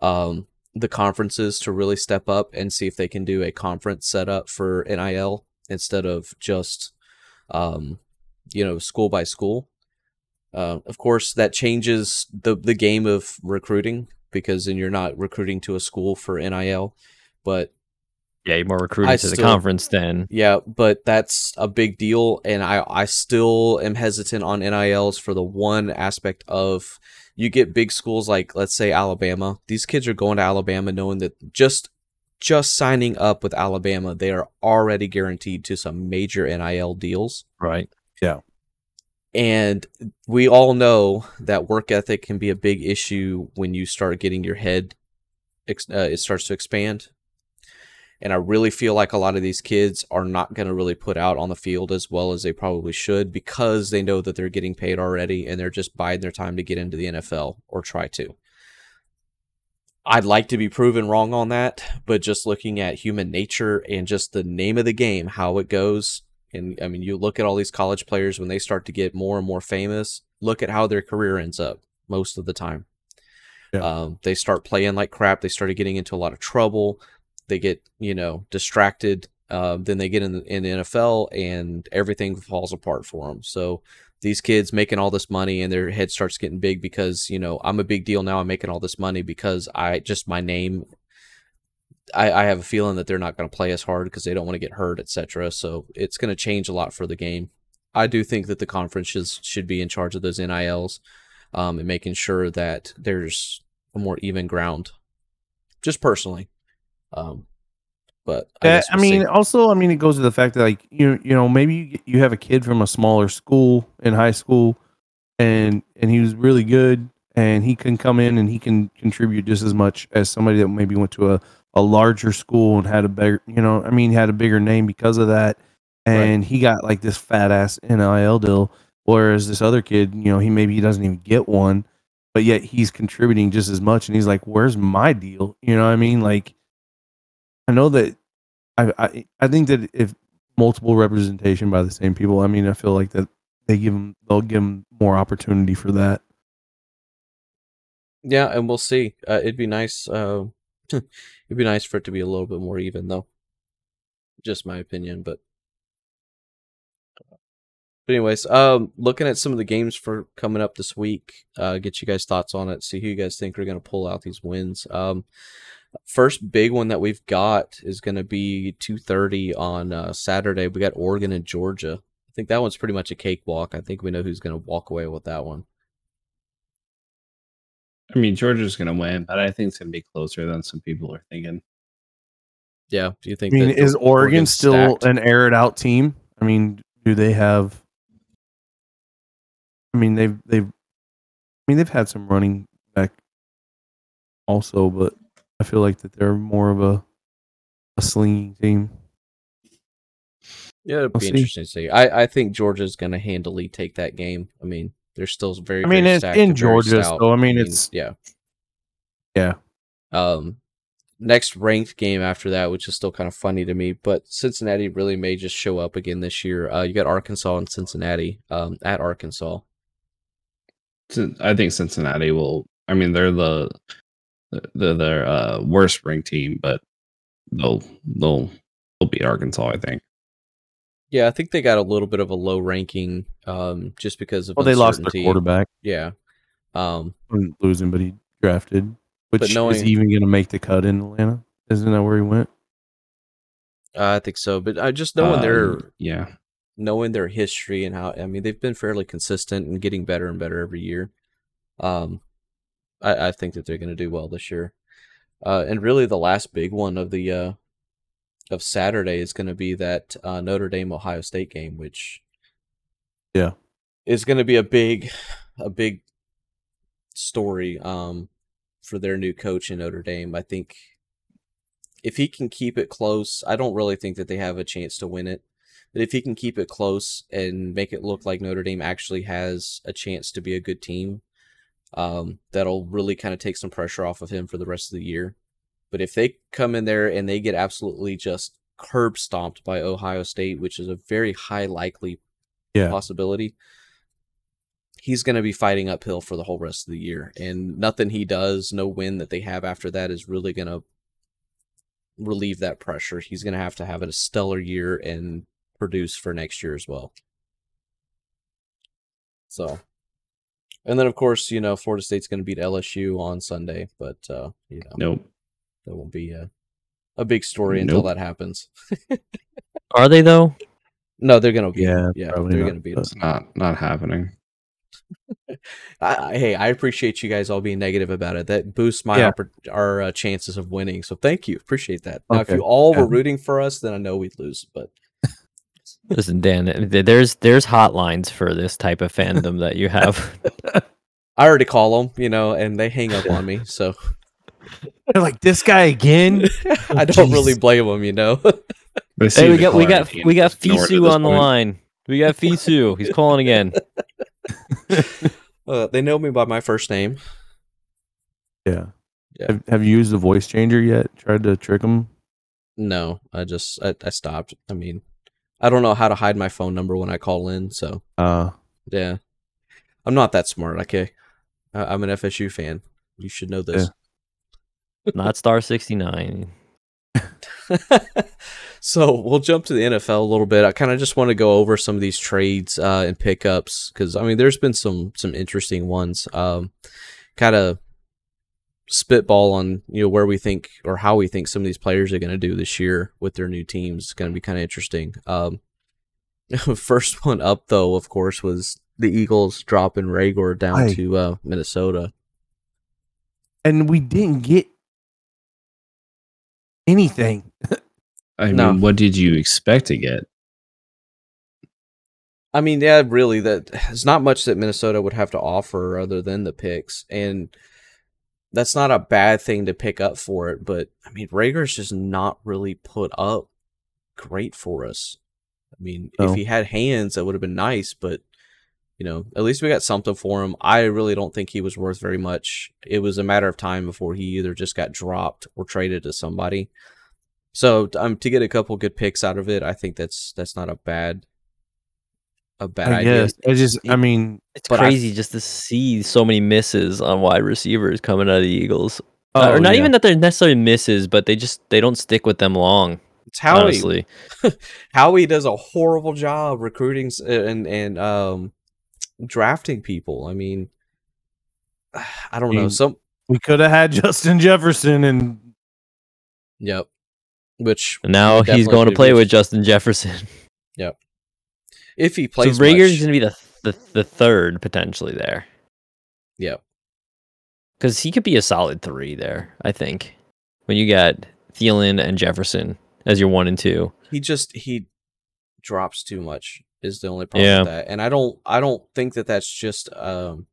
um the conferences to really step up and see if they can do a conference setup for nil instead of just um, you know school by school uh, of course that changes the the game of recruiting because then you're not recruiting to a school for nil but Yeah, you're more recruiting I to the conference then. yeah but that's a big deal and i i still am hesitant on nils for the one aspect of you get big schools like let's say alabama these kids are going to alabama knowing that just just signing up with alabama they are already guaranteed to some major nil deals right. Yeah. And we all know that work ethic can be a big issue when you start getting your head, uh, it starts to expand. And I really feel like a lot of these kids are not going to really put out on the field as well as they probably should because they know that they're getting paid already and they're just biding their time to get into the NFL or try to. I'd like to be proven wrong on that, but just looking at human nature and just the name of the game, how it goes, and I mean, you look at all these college players when they start to get more and more famous. Look at how their career ends up most of the time. Yeah. Um, they start playing like crap. They started getting into a lot of trouble. They get you know distracted. Um, then they get in the, in the NFL and everything falls apart for them. So these kids making all this money and their head starts getting big because you know I'm a big deal now. I'm making all this money because I just my name. I, I have a feeling that they're not going to play as hard because they don't want to get hurt, etc. So it's going to change a lot for the game. I do think that the conferences should be in charge of those NILs um, and making sure that there's a more even ground. Just personally, um, but I, I we'll see. mean, also, I mean, it goes to the fact that like you, you know, maybe you, you have a kid from a smaller school in high school, and and he was really good, and he can come in and he can contribute just as much as somebody that maybe went to a a larger school and had a bigger, you know, I mean, had a bigger name because of that, and he got like this fat ass NIL deal, whereas this other kid, you know, he maybe he doesn't even get one, but yet he's contributing just as much, and he's like, "Where's my deal?" You know what I mean? Like, I know that I, I I think that if multiple representation by the same people, I mean, I feel like that they give them they'll give them more opportunity for that. Yeah, and we'll see. Uh, it'd be nice. Uh, it'd be nice for it to be a little bit more even, though. Just my opinion, but. But anyways, um, looking at some of the games for coming up this week, uh, get you guys thoughts on it. See who you guys think are going to pull out these wins. Um, first big one that we've got is going to be two thirty on uh, Saturday. We got Oregon and Georgia. I think that one's pretty much a cakewalk. I think we know who's going to walk away with that one. I mean, Georgia's going to win, but I think it's going to be closer than some people are thinking. Yeah, do you think? I think? mean, that is Oregon Oregon's still stacked? an aired out team? I mean, do they have? I mean, they've they've. I mean, they've had some running back. Also, but I feel like that they're more of a a slinging team. Yeah, it'll We'll be see. interesting to see. I, I think Georgia's going to handily take that game. I mean, they're still very. I mean, very it's stacked in and Georgia, stout. so I mean, it's- yeah, Yeah, Um, next ranked game after that, which is still kind of funny to me, but Cincinnati really may just show up again this year. Uh, you got Arkansas and Cincinnati. Um, at Arkansas. I think Cincinnati will. I mean, they're the the their uh, worst ranked team, but they'll they'll they'll beat Arkansas. I think. Yeah, I think they got a little bit of a low ranking, um, just because of well, they lost their quarterback, Yeah. Um, losing, but he drafted. Which But knowing- is he even going to make the cut in Atlanta? Isn't that where he went? I think so, but I just knowing Uh, their yeah. knowing their history and how I mean they've been fairly consistent and getting better and better every year. Um, I, I think that they're going to do well this year. Uh, and really the last big one of the uh, of Saturday is going to be that uh, Notre Dame Ohio State game, which Yeah. is going to be a big a big story um, for their new coach in Notre Dame. I think if he can keep it close, I don't really think that they have a chance to win it. But if he can keep it close and make it look like Notre Dame actually has a chance to be a good team, um, that'll really kind of take some pressure off of him for the rest of the year. But if they come in there and they get absolutely just curb stomped by Ohio State, which is a very high likely Yeah. possibility, he's going to be fighting uphill for the whole rest of the year. And nothing he does, no win that they have after that is really going to relieve that pressure. He's going to have to have a stellar year and produce for next year as well. So, and then of course, you know, Florida State's going to beat LSU on Sunday, but uh, you know, Nope. that won't be a a big story until Nope. that happens. Are they though? No, they're going to beat Yeah. Yeah, they're going to beat but- us. It's not not happening. I, I, hey, I appreciate you guys all being negative about it. That boosts my Yeah. oppor- our uh, chances of winning. So thank you, appreciate that. Now, if you all were rooting for us, then I know we'd lose. But Listen, Dan, there's there's hotlines for this type of fandom that you have. I already call them, you know, and they hang up on me. So They're like this guy again. I don't really blame them, you know. Hey, we got we got we got ignored at Fisu this on the point. line. We got Fisu. He's calling again. uh, they know me by my first name. Yeah. Yeah. Have, have you used the voice changer yet? Tried to trick him? No, I just I, I stopped. I mean, I don't know how to hide my phone number when I call in, so Uh, yeah, I'm not that smart. Okay, I, I'm an FSU fan. You should know this. Not star sixty nine. so we'll jump to the NFL a little bit. I kind of just want to go over some of these trades uh, and pickups because I mean, there's been some some interesting ones. Um, kind of spitball on you know where we think or how we think some of these players are going to do this year with their new teams. It's going to be kind of interesting. Um, first one up though, of course, was the Eagles dropping Reagor down Aye. to uh, Minnesota. and we didn't get anything. I No. mean, what did you expect to get? I mean, yeah, really, that there's not much that Minnesota would have to offer other than the picks, and that's not a bad thing to pick up for it. But I mean, Reagor's just not really put up great for us. I mean, No. if he had hands, that would have been nice, but you know, at least we got something for him. I really don't think he was worth very much. It was a matter of time before he either just got dropped or traded to somebody. So um, to get a couple good picks out of it, I think that's that's not a bad a bad I idea. guess. I just, I mean, It's But I- crazy just to see so many misses on wide receivers coming out of the Eagles. oh, Uh, or not yeah. even that they're necessarily misses, but they just they don't stick with them long. It's Howie. honestly, Howie does a horrible job recruiting and and um drafting people. I mean, I don't know. mean- Some we could have had Justin Jefferson and yep. Which And now he's going to play with Justin Jefferson. If he plays. So Reagor's going to be the, the the third potentially there Yep. because he could be a solid three there. I think when you got Thielen and Jefferson as your one and two. He just he drops too much is the only problem Yeah. with that. And I don't I don't think that that's just um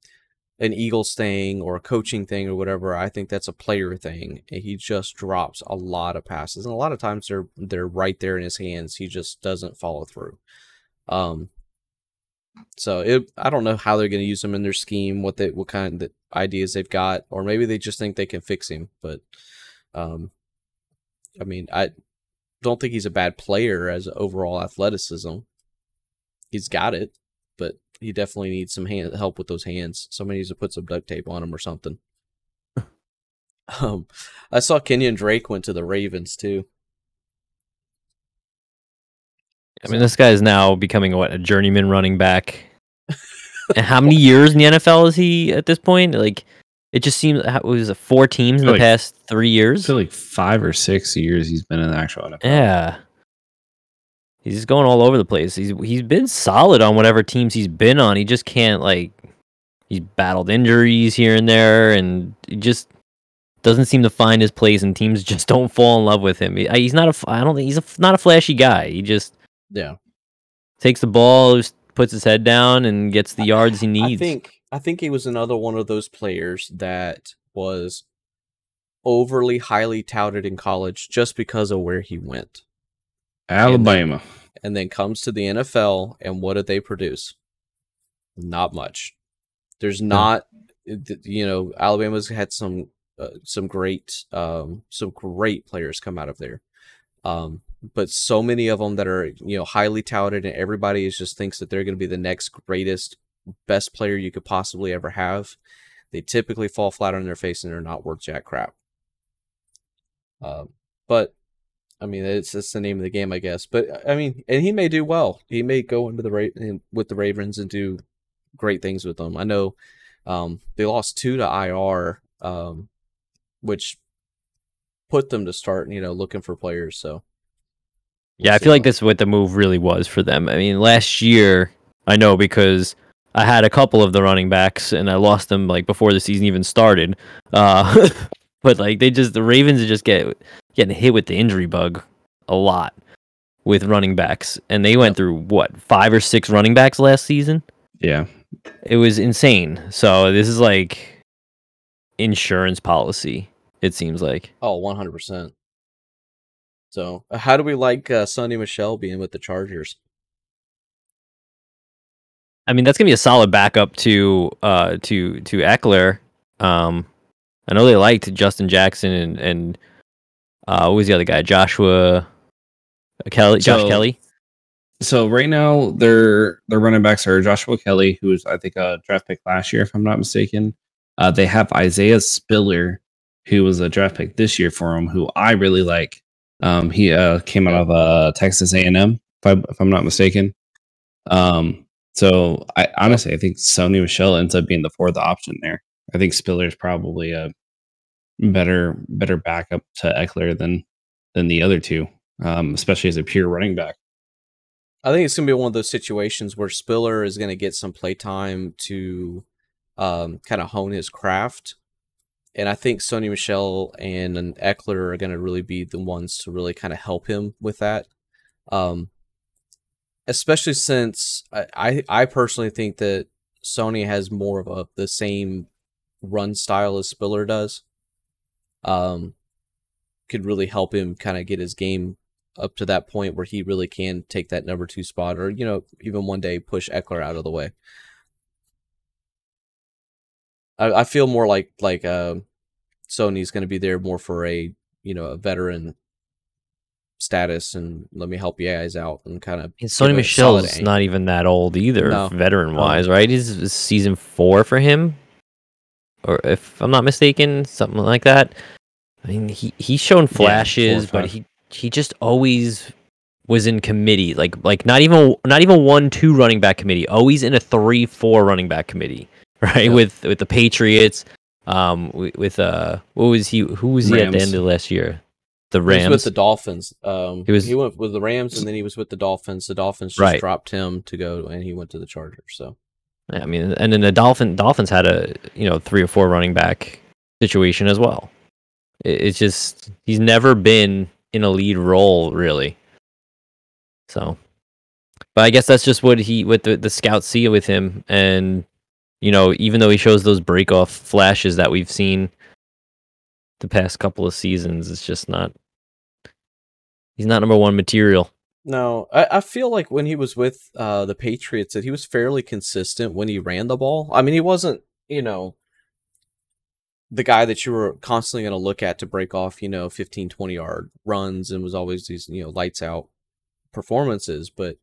an Eagles thing or a coaching thing or whatever. I think that's a player thing. He just drops a lot of passes, and a lot of times they're they're right there in his hands. He just doesn't follow through. Um, so it I don't know how they're going to use him in their scheme, what they what kind of ideas they've got, or maybe they just think they can fix him. But, um, I mean, I don't think he's a bad player as overall athleticism. He's got it, but he definitely needs some hand help with those hands. Somebody needs to put some duct tape on him or something. um, I saw Kenyan Drake went to the Ravens too. I mean, this guy is now becoming what a journeyman running back. and how many years in the NFL is he at this point? Like, it just seems how- was it four teams in the Like- past three I years? feel like five or six years he's been in the actual NFL. Yeah. He's just going all over the place. He's he's been solid on whatever teams he's been on. He just can't like he's battled injuries here and there and he just doesn't seem to find his place and teams just don't fall in love with him. He- He's not a I don't think he's a, not a flashy guy. He just Yeah, takes the ball, puts his head down and gets the yards he needs. I think I think he was another one of those players that was overly highly touted in college just because of where he went. Alabama. and then comes to the NFL, and what did they produce? Not much. There's not, you know, Alabama's had some uh, some great um, some great players come out of there, um, but so many of them that are you know highly touted, and everybody is just thinks that they're going to be the next greatest, best player you could possibly ever have. They typically fall flat on their face, and they're not worth jack crap. Um, but I mean, it's it's the name of the game, I guess. But I mean, and he may do well. He may go into the Ra- with the Ravens and do great things with them. I know um, they lost two to IR, um, which put them to start, you know, looking for players. So Yeah, we'll I feel like how- this is what the move really was for them. I mean, last year, I know because I had a couple of the running backs and I lost them like before the season even started. Uh, but like they just the Ravens just get getting hit with the injury bug a lot with running backs, and they went Yep. through what five or six running backs last season. Yeah. It was insane. So this is like insurance policy. It seems like. Oh, 100%. So, uh, how do we like uh, Sony Michel being with the Chargers? I mean, that's gonna be a solid backup to uh to to Ekeler. Um, I know they liked Justin Jackson and and uh, what was the other guy? Joshua Kelly, Josh So- Kelly. So right now, their their running backs are Joshua Kelly, who's I think a draft pick last year, if I'm not mistaken. Uh, they have Isaiah Spiller, who was a draft pick this year for him, who I really like. Um, he uh, came out of uh, Texas A&M, if, I, if I'm not mistaken. Um, so I honestly, I think Sony Michel ends up being the fourth option there. I think Spiller is probably a better better backup to Ekeler than than the other two, um, especially as a pure running back. I think it's gonna be one of those situations where Spiller is gonna get some playtime to um, kind of hone his craft, and I think Sony Michel and an Ekeler are gonna really be the ones to really kind of help him with that. Um, especially since I, I I personally think that Sony has more of a the same run style as Spiller does. Um, could really help him kind of get his game up to that point where he really can take that number two spot, or you know, even one day push Ekeler out of the way. I, I feel more like like uh, Sony's going to be there more for a you know a veteran status and let me help you guys out and kind of And Sony Michel's not even that old either, No. veteran wise, right? Is is season four for him, or if I'm not mistaken, something like that. I mean, he he's shown flashes, but he he just always was in committee, like like not even not even one two running back committee, always in a three four running back committee, right? Yeah. With with the Patriots, um, with, uh, what was he? Who was he at the end of last year? The He was Rams. with the Dolphins. Um, He was- he went with the Rams and then he was with the Dolphins. The Dolphins just Right. dropped him to go and he went to the Chargers. So Yeah, I mean, and then the Dolphin Dolphins had a you know three or four running back situation as well. It, it's just he's never been in a lead role really. So, but I guess that's just what he what the the scouts see with him, and you know even though he shows those break off flashes that we've seen the past couple of seasons, it's just not. He's not number one material. no, I, I feel like when he was with uh, the Patriots that he was fairly consistent when he ran the ball. I mean, he wasn't you know the guy that you were constantly going to look at to break off you know 15 20 yard runs and was always these you know lights out performances but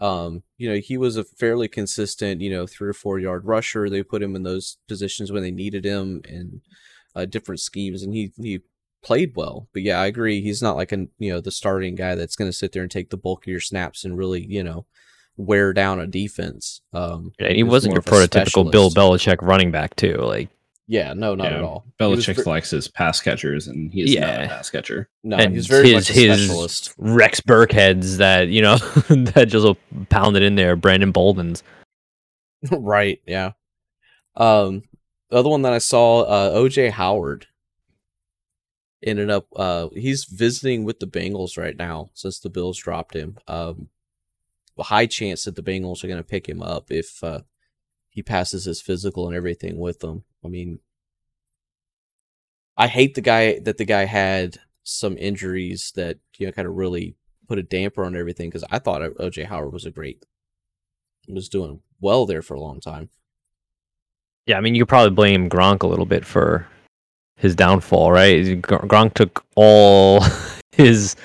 um you know he was a fairly consistent you know three or four yard rusher they put him in those positions when they needed him in uh, different schemes and he he played well but yeah i agree he's not like a you know the starting guy that's going to sit there and take the bulk of your snaps and really you know wear down a defense um And he was wasn't your prototypical Bill. Belichick running back too. Like yeah no not Yeah, at all He was Belichick ver- likes his pass catchers, and he is not a pass catcher. no and he's very his much a his Rex Burkheads that you know that just will pound it in there. Brandon Bolden's. right yeah um the other one that i saw uh oj howard ended up uh he's visiting with the bengals right now since the bills dropped him um a high chance that the bengals are going to pick him up if uh he passes his physical and everything with them i mean i hate the guy that the guy had some injuries that you know kind of really put a damper on everything because i thought oj howard was a great was doing well there for a long time Yeah, I mean you could probably blame Gronk a little bit for his downfall, right? Gronk took all his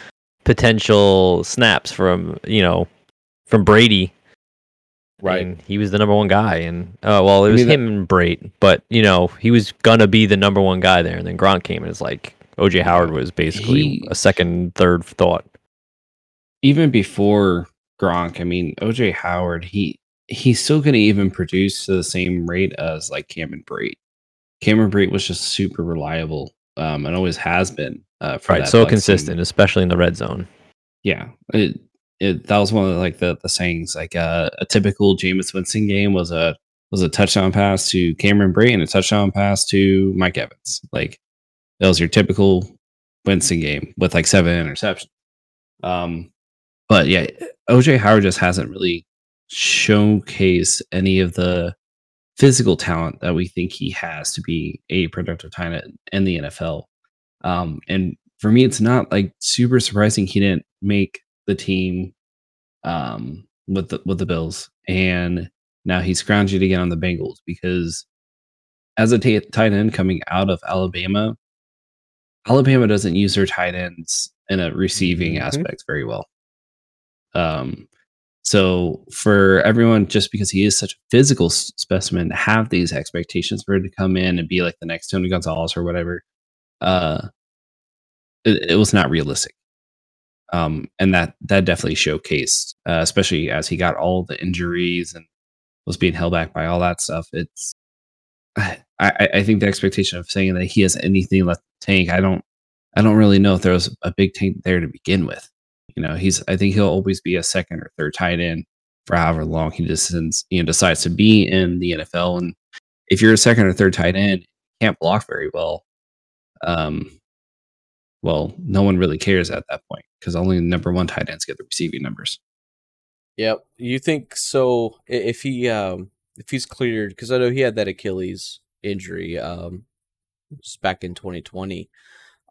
potential snaps from you know from Brady. And he was the number one guy, and uh, well, it I was mean, him and Brate, but you know he was gonna be the number one guy there, and then Gronk came, and it's like OJ Howard was basically He- a second, third thought. even before Gronk, I mean, OJ Howard, he he's still going to even produce to the same rate as like Cameron Brate. Cameron Brate was just super reliable, um, and always has been. Uh, Right, so Bucks team. consistent, especially in the red zone. Yeah, it, it that was one of the, like the the sayings. Like uh, a typical Jameis Winston game was a was a touchdown pass to Cameron Brate and a touchdown pass to Mike Evans. Like that was your typical Winston game with like seven interceptions. Um, but yeah, OJ Howard just hasn't really showcased any of the physical talent that we think he has to be a productive tight end in the NFL. Um, and for me, it's not like super surprising he didn't make the team um, with the with the Bills, and now he's scrounging to get on the Bengals because as a tight end coming out of Alabama, Alabama doesn't use their tight ends in a receiving Mhm. aspect very well. Um, so for everyone, just because he is such a physical s- specimen, to have these expectations for him to come in and be like the next Tony Gonzalez or whatever, uh, it, it was not realistic. Um, and that that definitely showcased, uh, especially as he got all the injuries and was being held back by all that stuff. It's I, I think the expectation of saying that he has anything left the tank, I don't I don't really know if there was a big tank there to begin with. You know, he's I think he'll always be a second or third tight end for however long he just you know decides to be in the NFL. And if you're a second or third tight end, you can't block very well. Um, well, no one really cares at that point because only the number one tight ends get the receiving numbers. Yep. You think so? If he um if he's cleared, because I know he had that Achilles injury um just back in 2020.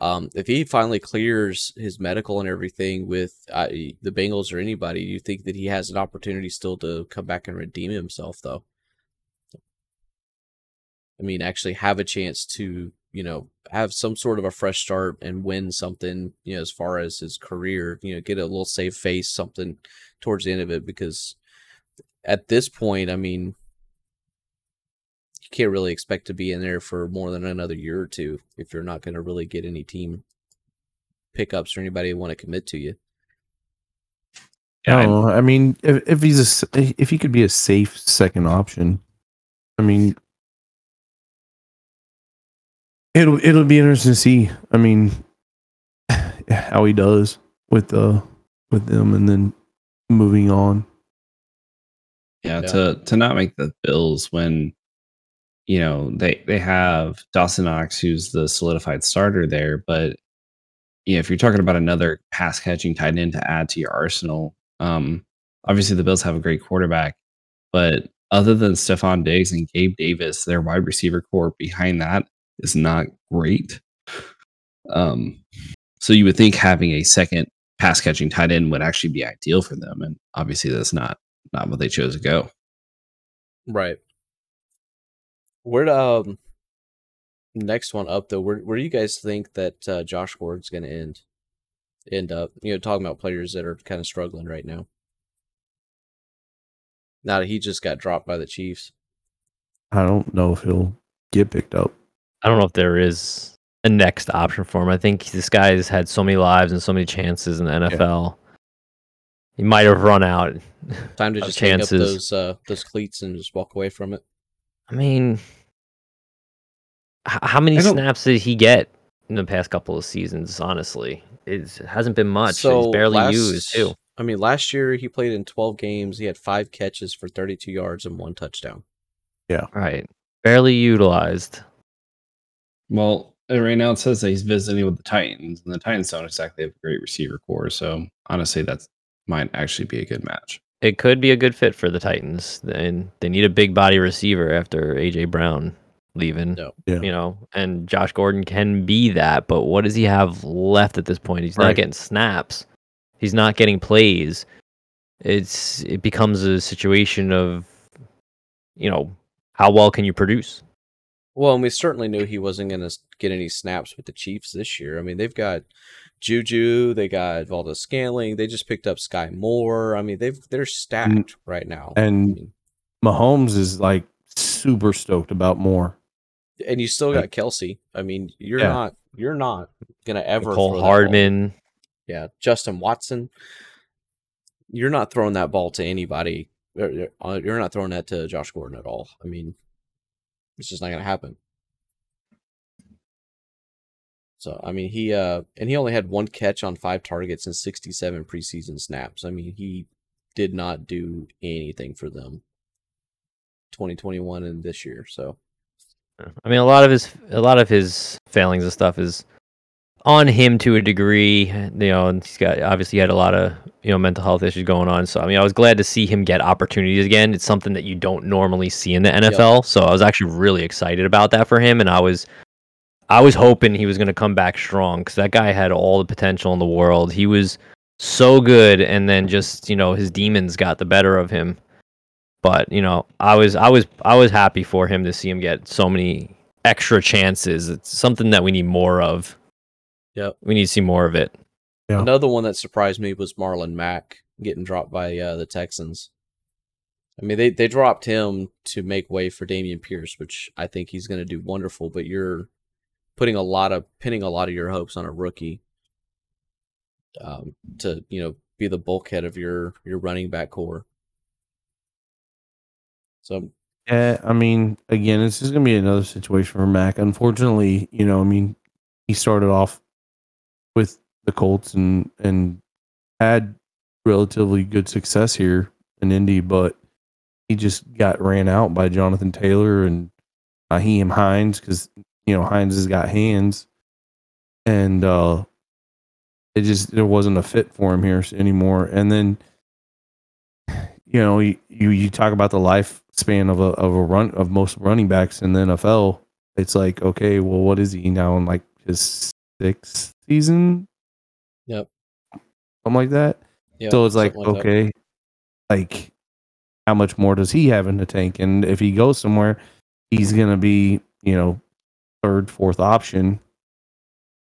Um, if he finally clears his medical and everything with uh, the Bengals or anybody, you think that he has an opportunity still to come back and redeem himself, though? I mean, actually have a chance to, you know, have some sort of a fresh start and win something, you know, as far as his career, you know, get a little safe face, something towards the end of it, because at this point, I mean, you can't really expect to be in there for more than another year or two if you're not going to really get any team pickups or anybody want to commit to you. Yeah, I I- don't know. I mean, if, if he's a s if he could be a safe second option, I mean, it'll it'll be interesting to see. I mean, how he does with uh with them, and then moving on. Yeah, Yeah. to to not make the Bills when you know they they have Dawson Knox who's the solidified starter there, but yeah, if you're talking about another pass catching tight end to add to your arsenal, um, obviously the Bills have a great quarterback, but other than Stefon Diggs and Gabe Davis, their wide receiver corps behind that is not great. Um, so you would think having a second pass catching tight end would actually be ideal for them, and obviously that's not not what they chose to go. Right. Where um next one up though, where where do you guys think that uh, Josh Gordon's going to end? End up, you know, talking about players that are kind of struggling right now. Now that he just got dropped by the Chiefs. I don't know if he'll get picked up. I don't know if there is a next option for him. I think this guy has had so many lives and so many chances in the NFL. He might have run out. Time to Of just hang up those uh those cleats and just walk away from it. I mean, h- how many snaps did he get in the past couple of seasons? Honestly, it's, it hasn't been much. He's barely last- used too. I mean, last year he played in 12 games. He had five catches for 32 yards and one touchdown. Yeah, right, barely utilized. Well, uh, right now it says that he's visiting with the Titans, and the Titans don't exactly have a great receiver corps. So honestly, that might actually be a good match. It could be a good fit for the Titans, and they need a big body receiver after AJ Brown leaving. No. Yeah. You know, and Josh Gordon can be that, but what does he have left at this point? He's not getting snaps. He's not getting plays. It's it becomes a situation of, you know, how well can you produce? Well, and we certainly knew he wasn't going to get any snaps with the Chiefs this year. I mean, they've got Juju, they got Valdes-Scantling, they just picked up Skyy Moore. I mean, they've they're mm. stacked right now. I and- mean, Mahomes is like super stoked about Moore. and you still got Kelce. I mean, you're Yeah. not you're not going to ever throw Cole that ball. Hardman. Yeah, Justin Watson. You're not throwing that ball to anybody. or- or- uh, You're not throwing that to Josh Gordon at all. I mean, it's just not going to happen. So, I mean, he uh and he only had one catch on five targets and 67 preseason snaps. I mean, he did not do anything for them 2021 and this year. So, I mean, a lot of his a lot of his failings and stuff is on him to a degree. You know, and he's got obviously had a lot of you know mental health issues going on. So I mean, I was glad to see him get opportunities again. It's something that you don't normally see in the NFL. So I was actually really excited about that for him, and I was I was hoping he was going to come back strong because that guy had all the potential in the world. He was so good, and then just you know his demons got the better of him. But you know, I was I was I was happy for him to see him get so many extra chances. It's something that we need more of. Yep. We need to see more of it. Yeah. Another one that surprised me was Marlon Mack getting dropped by uh, the Texans. I mean, they, they dropped him to make way for Dameon Pierce, which I think he's going to do wonderful. But you're putting a lot of pinning a lot of your hopes on a rookie um, to you know be the bulkhead of your your running back corps. So Yeah, I mean, again, this is going to be another situation for Mack. Unfortunately, you know, I mean, he started off with the Colts and and had relatively good success here in Indy, but he just got ran out by Jonathan Taylor and Nyheim Hines because you know Hines has got hands, and uh, it just there wasn't a fit for him here anymore. And then you know you you, you talk about the lifespan of a of a run of most running backs in the NFL. It's like okay, well, what is he now in like his sixth season? Yep. something like that. yeah, so it's like, that. okay, like how much more does he have in the tank? And if he goes somewhere, he's gonna be you know third, fourth option.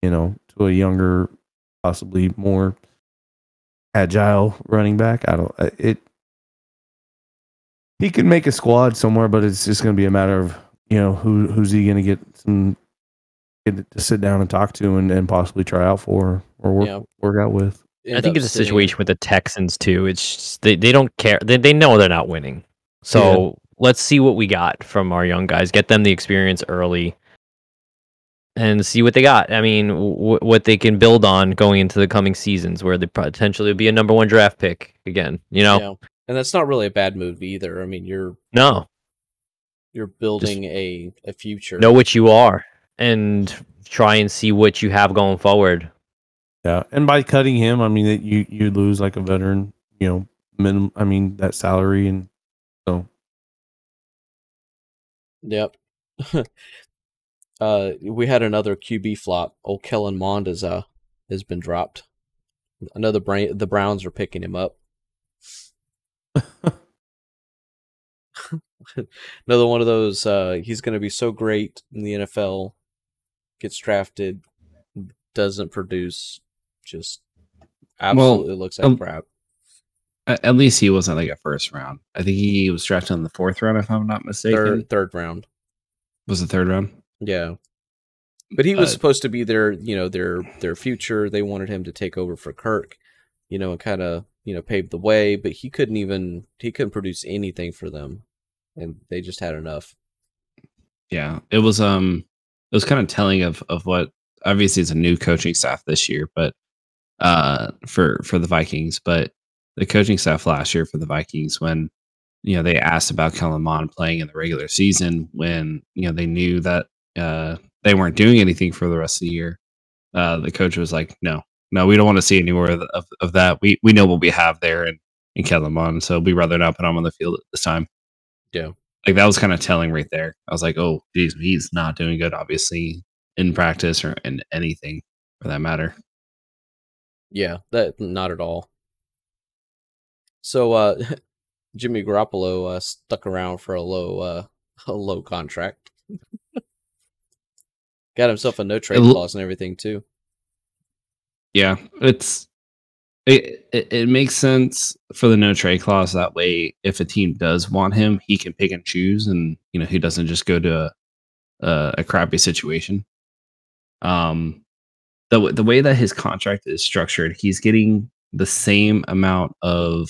You know, to a younger, possibly more agile running back. I don't. It. He could make a squad somewhere, but it's just going to be a matter of you know who who's he going to get some get to sit down and talk to and, and possibly try out for or work Yeah. work out with. I think it's a situation with the Texans too. It's just, they they don't care. They they know they're not winning. So let's see what we got from our young guys. Get them the experience early, and see what they got. I mean, w- what they can build on going into the coming seasons, where they potentially will be a number one draft pick again. You know, Yeah. And that's not really a bad move either. I mean, you're no, you're building a a future. know what you are, and try and see what you have going forward. Yeah, and by cutting him, I mean that you you lose like a veteran, you know, minimum. I mean that salary, and so Yep. uh, we had another QB flop. Old Kellen Mond is uh has been dropped. Another brain. The Browns are picking him up. Another one of those. Uh, he's going to be so great in the NFL. Gets drafted, doesn't produce. Just absolutely looks like um, crap. At at least he wasn't like a first round. I think he was drafted in the fourth round, if I'm not mistaken. Third third round. Was the third round? Yeah. But he was Uh, supposed to be their, you know, their their future. They wanted him to take over for Kirk, you know, and kind of, you know, pave the way, but he couldn't even he couldn't produce anything for them. And they just had enough. Yeah, it was um it was kind of telling of of what obviously it's a new coaching staff this year, but uh for for the Vikings, but the coaching staff last year for the Vikings when you know they asked about Kellen playing in the regular season when you know they knew that uh they weren't doing anything for the rest of the year. Uh the coach was like, "No. No, we don't want to see any more of, of, of that. We we know what we have there in in Kellen Mond, so we'd rather not put him on the field at this time." Yeah. Like that was kind of telling right there. I was like, oh, geez, he's not doing good, obviously, in practice or in anything for that matter. Yeah, that not at all. So uh Jimmy Garoppolo uh, stuck around for a low uh a low contract. Got himself a no trade l- clause and everything too. Yeah, it's it, it it makes sense for the no trade clause. That way, if a team does want him, he can pick and choose, and you know he doesn't just go to a a, a crappy situation. Um, the the way that his contract is structured, he's getting the same amount of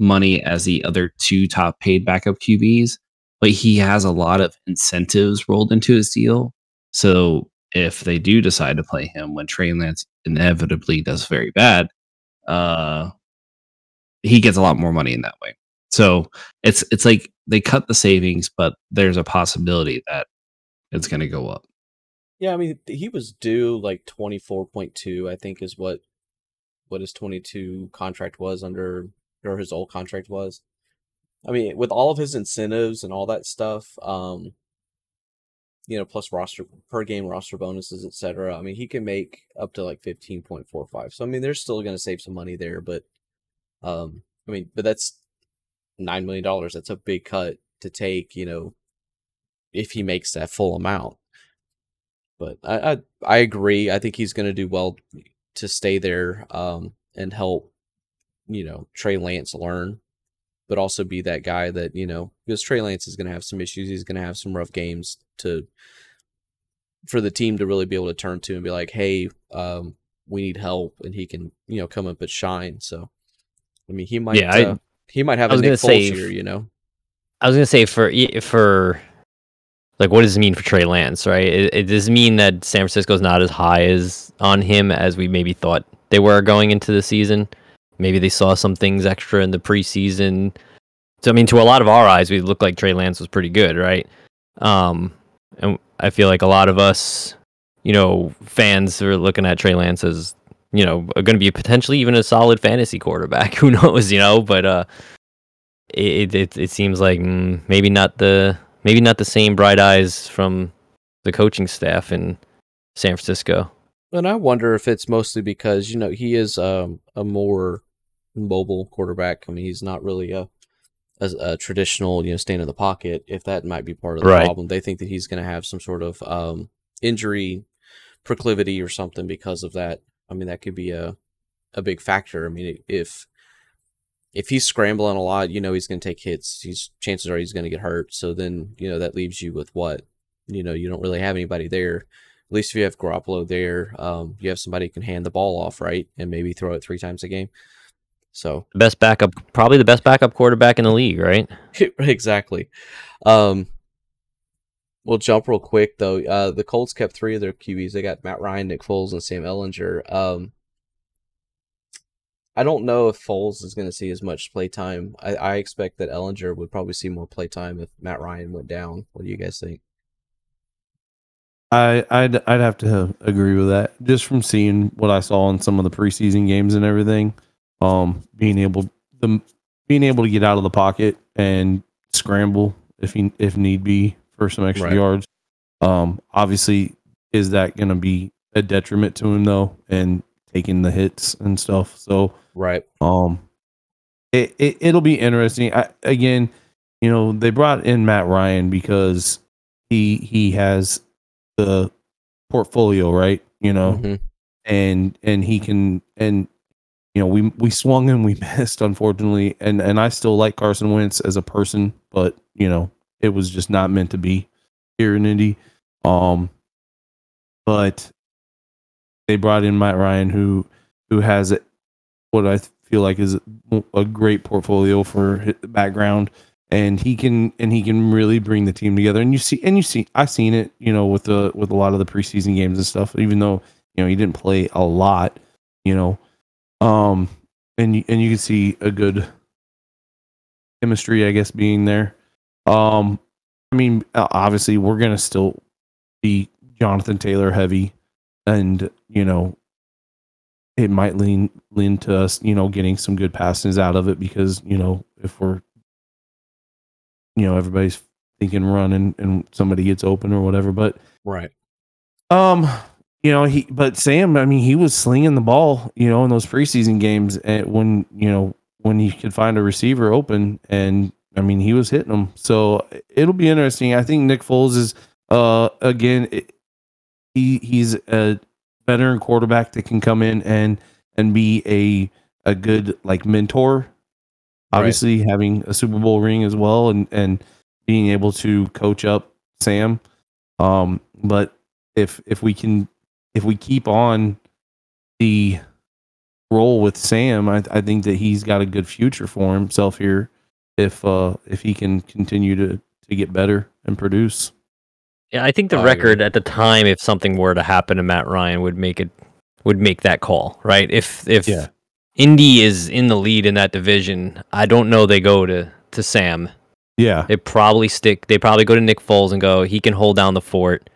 money as the other two top paid backup QBs, but he has a lot of incentives rolled into his deal. So if they do decide to play him when Trey Lance inevitably does very bad, uh, he gets a lot more money in that way. So it's it's like they cut the savings, but there's a possibility that it's going to go up. Yeah, I mean he was due like twenty four point two, I think is what what his twenty two contract was under or his old contract was. I mean, with all of his incentives and all that stuff, um, you know, plus roster per game roster bonuses, etc. I mean, he can make up to like fifteen point four five. So I mean, they're still going to save some money there, but um, I mean, but that's nine million dollars. That's a big cut to take. You know, if he makes that full amount. But I I, I agree. I think he's going to do well to stay there um, and help. You know, Trey Lance learn, but also be that guy that you know because Trey Lance is going to have some issues. He's going to have some rough games to for the team to really be able to turn to and be like, hey, um, we need help, and he can you know come up and shine. So, I mean, he might Yeah, I- uh, he might have I a Nick Foles year, you know. I was gonna say for for like what does it mean for Trey Lance, right? It, it does mean that San Francisco's not as high as on him as we maybe thought they were going into the season. Maybe they saw some things extra in the preseason. So I mean, to a lot of our eyes, we looked like Trey Lance was pretty good, right? Um, and I feel like a lot of us, you know, fans are looking at Trey Lance as you know going to be potentially even a solid fantasy quarterback. Who knows, you know? But uh, it it, it seems like mm, maybe not the maybe not the same bright eyes from the coaching staff in San Francisco. And I wonder if it's mostly because you know he is um, a more mobile quarterback. I mean, he's not really a a, a traditional you know stand in the pocket. If that might be part of the Right. problem, they think that he's going to have some sort of um, injury proclivity or something because of that. I mean, that could be a a big factor. I mean, if if he's scrambling a lot, you know he's going to take hits. He's chances are he's going to get hurt. So then you know that leaves you with what you know you don't really have anybody there. At least if you have Garoppolo there, um, you have somebody who can hand the ball off right and maybe throw it three times a game. So The best backup, probably the best backup quarterback in the league, right? exactly. Um, we'll jump real quick though. Uh, the Colts kept three of their QBs. They got Matt Ryan, Nick Foles, and Sam Ehlinger. Um, I don't know if Foles is going to see as much play time. I, I expect that Ehlinger would probably see more play time if Matt Ryan went down. What do you guys think? I I'd I'd have to agree with that just from seeing what I saw in some of the preseason games and everything. Um, being able the being able to get out of the pocket and scramble if he, if need be for some extra Right. yards. Um, obviously, is that going to be a detriment to him though, and taking the hits and stuff? So Right. um, it, it it'll be interesting. I, again, you know, they brought in Matt Ryan because he he has the portfolio, right? You know, Mhm. and and he can and you know we we swung and we missed unfortunately, and and I still like Carson Wentz as a person, but you know it was just not meant to be here in Indy. Um, but they brought in Matt Ryan, who who has what I feel like is a great portfolio for background, and he can and he can really bring the team together. And you see, and you see, I've seen it, you know, with the with a lot of the preseason games and stuff. Even though you know he didn't play a lot, you know, um, and you, and you can see a good chemistry, I guess, being there. Um, I mean, obviously, we're gonna still be Jonathan Taylor heavy, and you know, it might lean lean to us, you know, getting some good passes out of it because you know if we're, you know, everybody's thinking run and, and somebody gets open or whatever. But Right. um, you know, he but Sam, I mean, he was slinging the ball, you know, in those preseason games, and when you know when he could find a receiver open, and I mean, he was hitting them. So it'll be interesting. I think Nick Foles is, uh, again, it, he he's a veteran quarterback that can come in and and be a a good like mentor. Obviously, having a Super Bowl ring as well, and and being able to coach up Sam. Um, but if if we can if we keep on the role with Sam, I, I think that he's got a good future for himself here. If uh if he can continue to to get better and produce. Yeah, I think the I record at the time, if something were to happen to Matt Ryan, would make it would make that call, right? If if Yeah. Indy is in the lead in that division, I don't know they go to to Sam. Yeah, They probably stick. They probably go to Nick Foles and go. He can hold down the fort.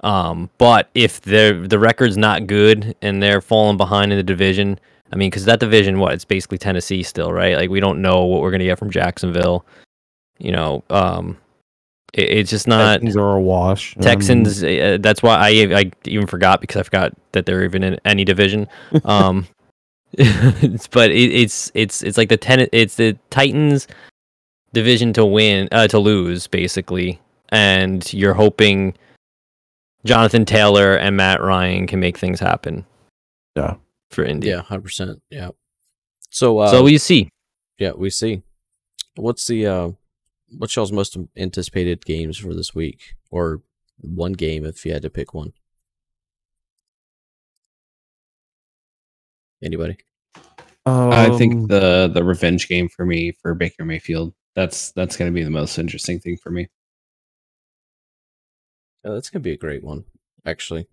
Um, but if the the record's not good and they're falling behind in the division, I mean, because that division, what it's basically Tennessee still, right? Like we don't know what we're gonna get from Jacksonville. You know, um, it, it's just not. Texans are a wash. Um, Texans. Uh, that's why I I even forgot because I forgot that they're even in any division. Um, but it, it's it's it's like the ten. It's the Titans, division to win, uh, to lose, basically, and you're hoping Jonathan Taylor and Matt Ryan can make things happen. Yeah. for Indy. Yeah, hundred percent. Yeah. So uh, so we see. yeah, we see. What's the uh, what's y'all's most anticipated games for this week, or one game if you had to pick one? Anybody? I think Um, the the revenge game for me for Baker Mayfield. That's that's going to be the most interesting thing for me. Yeah, that's gonna be a great one, actually.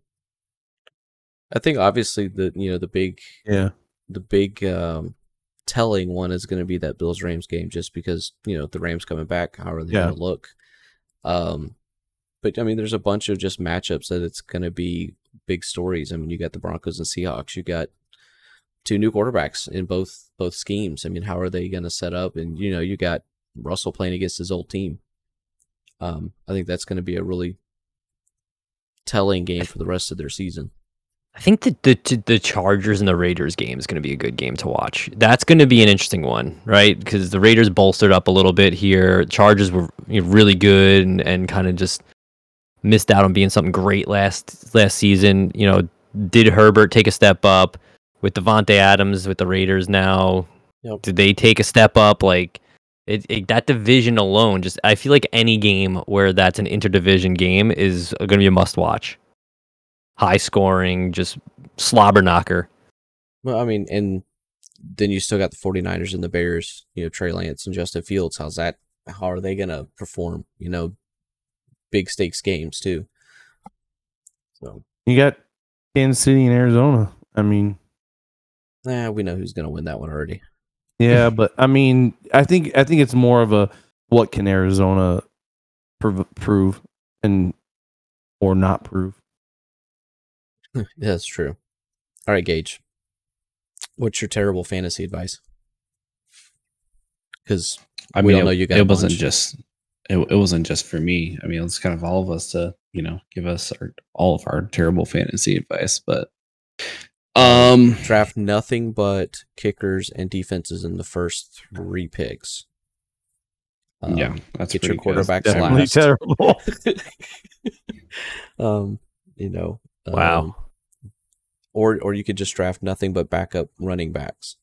I think obviously the you know the big yeah. the big um, telling one is going to be that Bills Rams game, just because you know the Rams coming back. How are they Yeah. going to look? Um, but I mean, there's a bunch of just matchups that it's going to be big stories. I mean, you got the Broncos and Seahawks. You got two new quarterbacks in both both schemes. I mean, how are they going to set up? And you know, you got Russell playing against his old team. Um, I think that's going to be a really telling game for the rest of their season. I think the, the the Chargers and the Raiders game is going to be a good game to watch. That's going to be an interesting one, right? Because the Raiders bolstered up a little bit here. Chargers were you know, really good and, and kind of just missed out on being something great last last season. You know, did Herbert take a step up with Davante Adams with the Raiders now? Yep. Did they take a step up? Like it, it, that division alone, just I feel like any game where that's an interdivision game is going to be a must watch high scoring, just slobber knocker. Well, I mean, and then you still got the 49ers and the Bears, you know, Trey Lance and Justin Fields. How's that? How are they going to perform? You know, big stakes games too. So, You got Kansas City and Arizona. I mean, yeah, we know who's going to win that one already. Yeah, but I mean, I think I think it's more of a what can Arizona prov- prove and or not prove. yeah, that's true. All right, Gage. What's your terrible fantasy advice? Because I We mean, all it, know you got it wasn't bunch. just it, it wasn't just for me. I mean, it's kind of all of us to you know give us our, all of our terrible fantasy advice. But um, draft nothing but kickers and defenses in the first three picks. Um, yeah, that's get your pretty good. Last. terrible. um, you know. Wow. um, or or you could just draft nothing but backup running backs.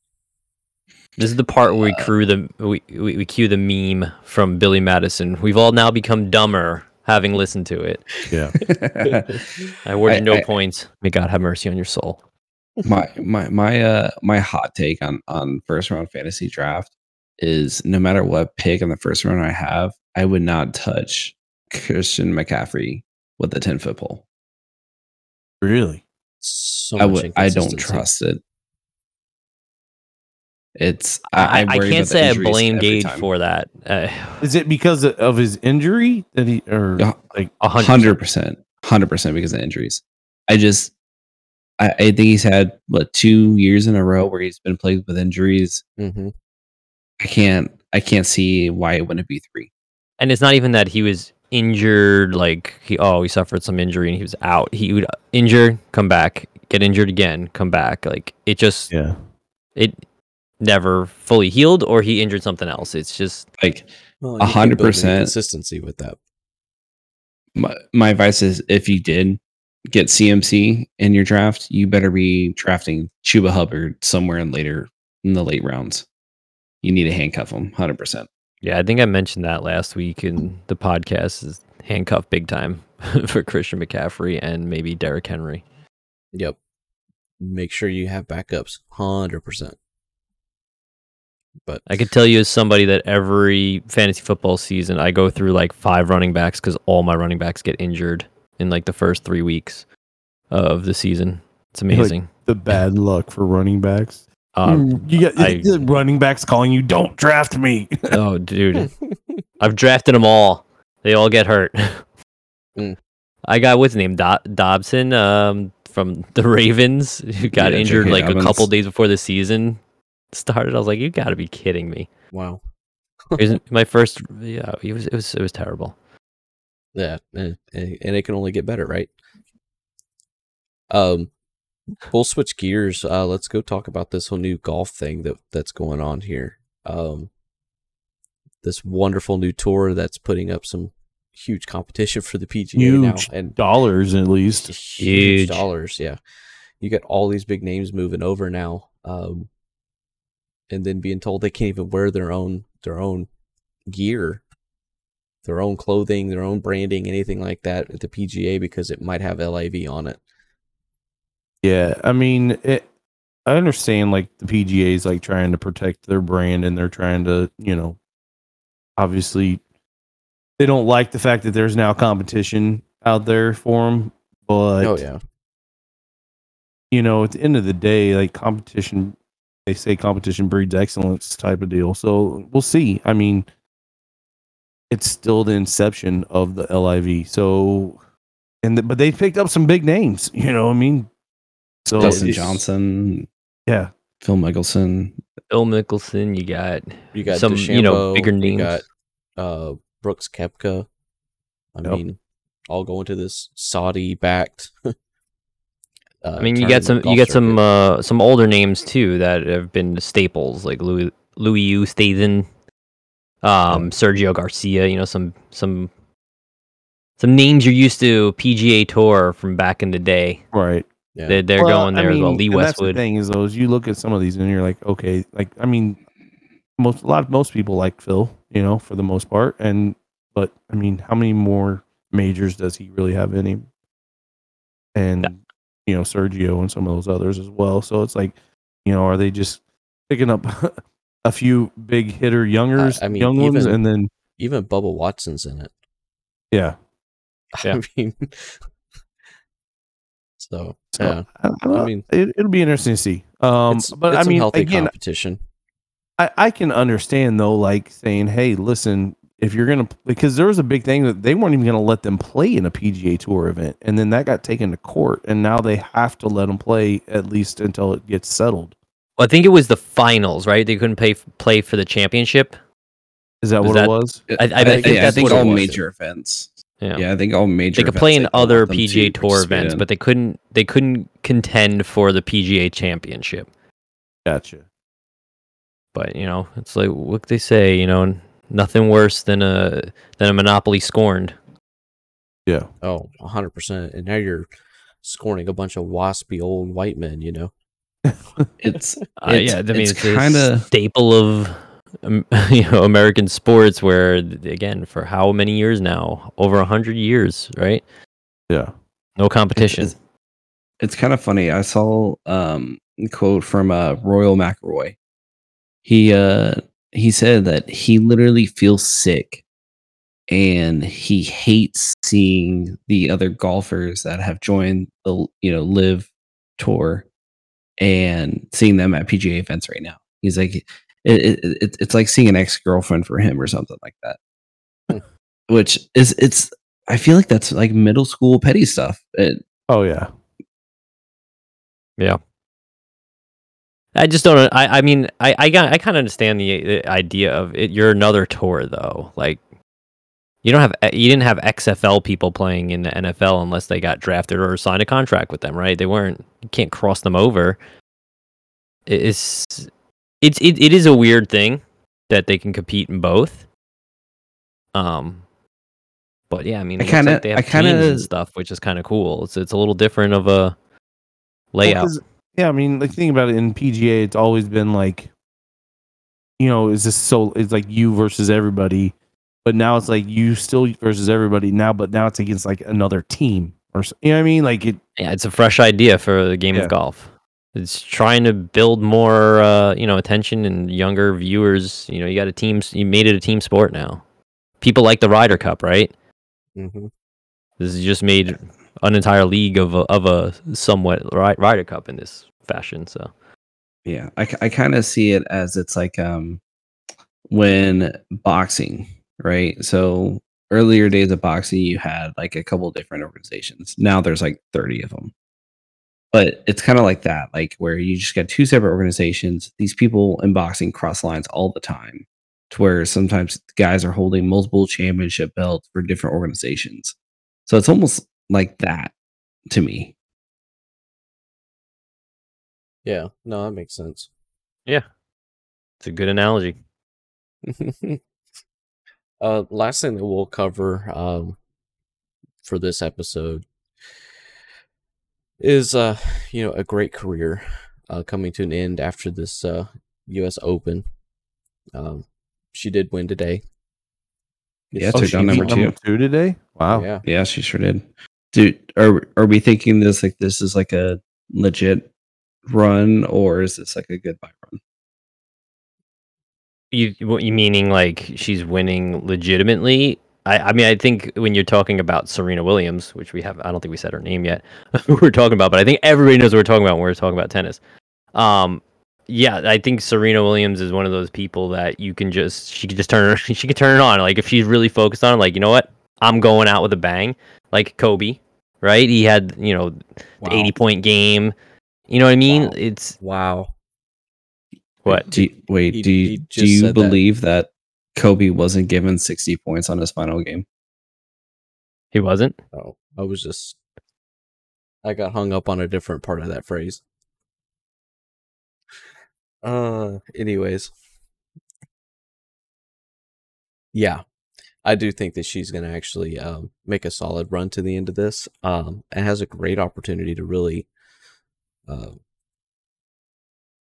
This is the part where we Uh, crew the we, we, we cue the meme from Billy Madison. We've all now become dumber having listened to it. yeah. I award I- no I- points. May God have mercy on your soul. My my my uh my hot take on on first round fantasy draft is no matter what pick in the first round I have, I would not touch Christian McCaffrey with the ten foot pole. Really? So I would I don't trust it. It's I, I, I, can't say I blame Gage time. for that. Uh, Is it because of- of his injury that he or Yeah. like a hundred hundred percent, hundred percent because of injuries. I just, I, I think he's had what two years in a row where he's been plagued with injuries. Mm-hmm. I can't, I can't see why it wouldn't be three. and it's not even that he was injured like he oh he suffered some injury and he was out he would injure come back get injured again come back like it just yeah. it never fully healed or he injured something else it's just Like A hundred percent. consistency with that. my, my advice is, if you did get CMC in your draft, you better be drafting Chuba Hubbard somewhere in later in the late rounds. You need to handcuff him, hundred percent. yeah i think i mentioned that last week in the podcast is handcuff big time for christian mccaffrey and maybe Derrick henry Yep. Make sure you have backups. Hundred percent. But i could tell you as somebody that every fantasy football season i go through like five running backs because all my running backs get injured in like the first three weeks of the season it's like- amazing The bad luck for running backs. um, you got I- the running backs calling you, "Don't draft me." oh dude I've drafted them all. They all get hurt. Mm. I got what's his name Do- Dobson um, from the Ravens who got Yeah, injured J.K. like a couple days before the season started. I was like, you got to be kidding me. wow. My first. Yeah, it was. It was. It was terrible. Yeah, and, and it can only get better, right? Um, we'll switch gears. Uh, let's go talk about this whole new golf thing that that's going on here. Um, this wonderful new tour that's putting up some huge competition for the PGA Huge now and dollars at least. huge Huge. dollars. Yeah, you got all these big names moving over now, um, and then being told they can't even wear their own their own gear, their own clothing, their own branding, anything like that at the PGA because it might have LIV on it. Yeah, I mean, it, I understand like the PGA is like trying to protect their brand and they're trying to, you know, obviously they don't like the fact that there's now competition out there for them. But oh yeah, you know, at the end of the day, like competition, they say competition breeds excellence type of deal. So we'll see. I mean, it's still the inception of the LIV. So, and the, but they picked up some big names. You know, what I mean, so Dustin Johnson, yeah, Phil Mickelson. Phil Mickelson, you got you got some, you know, DeChambeau, bigger You names. got uh, Brooks Koepka. I Yep. mean, all going to this Saudi backed. uh, I mean, you got some, you got some, uh, some older names too that have been staples like Louis Louis Oosthuizen, um, Sergio Garcia. You know, some some some names you're used to PGA Tour from back in the day. right. yeah. They're, they're Well, going I there as well. Lee and that's the Westwood. thing is, though, is you look at some of these and you're like, okay, like I mean, most a lot of most people like Phil, you know, for the most part, and but I mean, how many more majors does he really have in him? And you know, Sergio and some of those others as well. So it's like, you know, are they just picking up a few big hitter youngers, I mean, young ones, and then even Bubba Watson's in it. yeah. Yeah. I mean, so, So yeah, I, I, don't I know. mean, it, it'll be interesting to see. Um, it's, but it's I mean, healthy again, competition. I, I can understand though, like saying, "Hey, listen, if you're gonna," because there was a big thing that they weren't even gonna let them play in a PGA Tour event, and then that got taken to court, and now they have to let them play at least until it gets settled. Well, I think it was the finals, right? They couldn't play play for the championship. Is that Was what that- it was? I- I think yeah, that's I think what it all was. major events. Yeah. Yeah, I think all major. they could play in other want to PGA Tour events, in. but they couldn't they couldn't contend for the PGA Championship. Gotcha. But you know, it's like what they say. You know, nothing worse than a than a monopoly scorned. Yeah. Oh, 100%. And now you're scorning a bunch of waspy old white men, you know? It's Uh, It's- yeah, I mean, it's it's, a kinda- staple of um, you know American sports. Where again, for how many years now? Over a hundred years, right? Yeah. No competition. It's, it's kind of funny. I saw um a quote from uh, Rory McIlroy. He uh he said that he literally feels sick and he hates seeing the other golfers that have joined the you know LIV tour and seeing them at PGA events right now. He's like it, it, it it's like seeing an ex-girlfriend for him or something like that. Hmm. Which is it's I feel like that's like middle school petty stuff. It, Oh yeah. Yeah. I just don't. I. I mean, I. I got. I kind of understand the, the idea of it. You're another tour, though. Like, you don't have. You didn't have XFL people playing in the NFL unless they got drafted or signed a contract with them, right? They weren't. You can't cross them over. It's. It's. It, it is a weird thing that they can compete in both. Um. But yeah, I mean, I it looks like they have I kinda- teams and stuff, which is kind of cool. It's it's a little different of a Well, yeah, I mean, like think about it in PGA, it's always been like, you know, is this so? It's like you versus everybody, but now it's like you still versus everybody now, but now it's against like another team or s- you know what I mean? Like it. Yeah, it's a fresh idea for the game Yeah. of golf. It's trying to build more, uh, you know, attention and younger viewers. You know, you got a team. You made it a team sport now. People like the Ryder Cup, right? hmm This has just made an entire league of a, of a somewhat Ry- Ryder Cup in this fashion. So Yeah, I, I kind of see it as it's like um when boxing, right? So earlier days of boxing, you had like a couple different organizations. Now there's like 30 of them. But it's kind of like that, like where you just got two separate organizations. These people in boxing cross lines all the time, to where sometimes guys are holding multiple championship belts for different organizations. So it's almost like that to me. Yeah, no, that makes sense. Yeah, it's a good analogy. Uh, last thing that we'll cover um, for this episode is uh, you know a great career uh, coming to an end after this uh, U.S. Open. Um, she did win today. Yeah, Oh, took she down number beat two. two today. Wow. Yeah, Yeah, she sure did. Dude, are are we thinking this like this is like a legit run, or is this like a goodbye run? You what you meaning like she's winning legitimately? I, I mean I think when you're talking about Serena Williams, which we have I don't think we said her name yet. we're talking about, but I think everybody knows what we're talking about when we're talking about tennis. Um yeah, I think Serena Williams is one of those people that you can just she can just turn her, she can turn it on. Like if she's really focused on it, like, you know what? I'm going out with a bang. Like Kobe, right? He had, you know, the 80 point game. You know what I mean? Wow. It's Wow. What? Do you, wait, He- do you, do you said that. believe that. Kobe wasn't given 60 points on his final game? He wasn't? Oh, I was just I got hung up on a different part of that phrase. Uh anyways. Yeah. I do think that she's going to actually um, make a solid run to the end of this um, and has a great opportunity to really uh,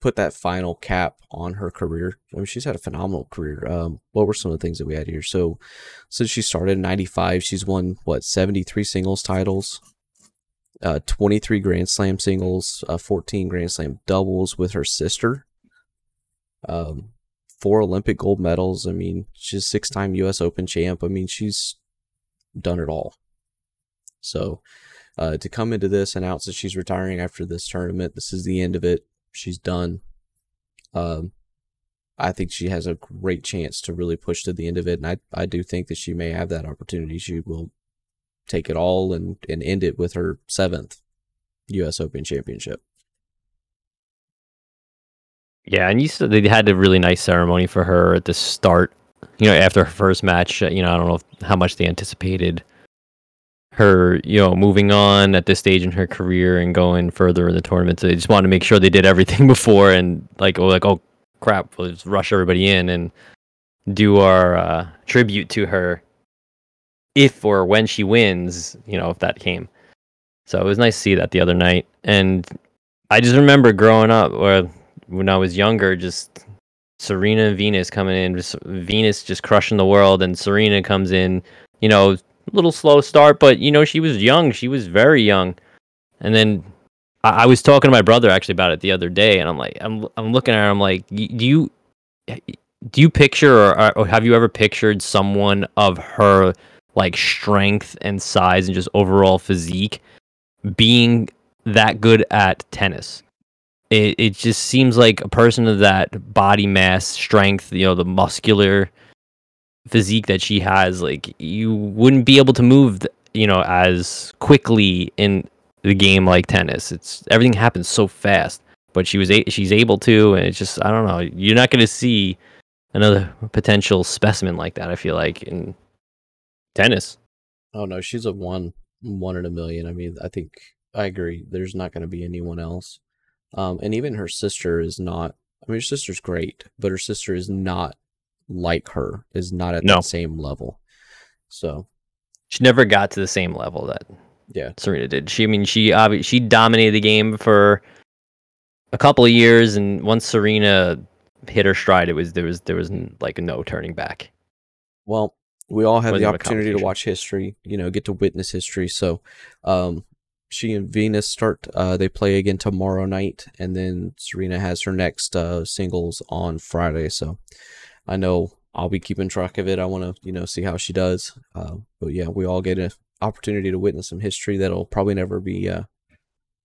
put that final cap on her career. I mean, she's had a phenomenal career. Um, what were some of the things that we had here? So, since she started in 95, she's won, what, 73 singles titles, uh, 23 Grand Slam singles, uh, 14 Grand Slam doubles with her sister. Um, four Olympic gold medals. I mean, she's six time US Open champ. I mean, she's done it all. So uh, to come into this, announce that she's retiring after this tournament, this is the end of it. She's done. Um, I think she has a great chance to really push to the end of it, and I I do think that she may have that opportunity. She will take it all and and end it with her seventh U.S. Open championship. Yeah, and you said they had a really nice ceremony for her at the start. You know, after her first match, you know, I don't know how much they anticipated her, you know, moving on at this stage in her career and going further in the tournament. So they just wanted to make sure they did everything before and like, oh, like, oh crap, let's rush everybody in and do our uh, tribute to her if or when she wins. You know, if that came. So it was nice to see that the other night, and I just remember growing up, or when I was younger, just Serena and Venus coming in, just Venus just crushing the world, and Serena comes in, you know, little slow start, but you know she was young, she was very young, and then I, I was talking to my brother actually about it the other day, and I'm like, I'm I'm looking at her, I'm like, do you do you picture or, or have you ever pictured someone of her like strength and size and just overall physique being that good at tennis? it, it just seems like a person of that body mass strength you know the muscular physique that she has like you wouldn't be able to move you know as quickly in the game like tennis it's everything happens so fast but she was a- she's able to and it's just i don't know you're not going to see another potential specimen like that i feel like in tennis Oh no, she's a one one in a million. I mean, I think I agree. There's not going to be anyone else. Um, and even her sister is not. I mean, her sister's great, but her sister is not like her. Is not at No. that same level. So she never got to the same level that yeah, Serena did. She, I mean, she obvi- she dominated the game for a couple of years, and once Serena hit her stride, it was there was there was like no turning back. Well, we all have the opportunity to watch history, you know, get to witness history. So, um, she and Venus start. Uh, they play again tomorrow night, and then Serena has her next uh, singles on Friday. So, I know I'll be keeping track of it. I want to, you know, see how she does. Uh, but yeah, we all get an opportunity to witness some history that'll probably never be, uh,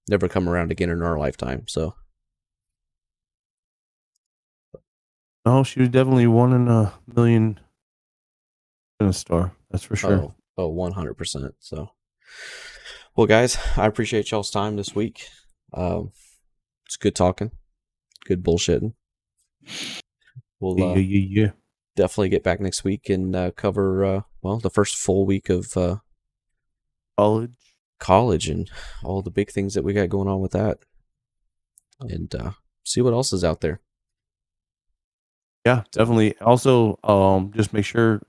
never come around again in our lifetime. So, No, she was definitely one in a million in a star. That's for sure. oh Oh, oh, one hundred percent. So, well, guys, I appreciate y'all's time this week. Um, it's good talking, good bullshitting. We'll yeah, uh, yeah, yeah, yeah. definitely get back next week and uh, cover uh, well the first full week of uh, College. college and all the big things that we got going on with that, and uh, see what else is out there. Yeah, definitely. Also, um, just make sure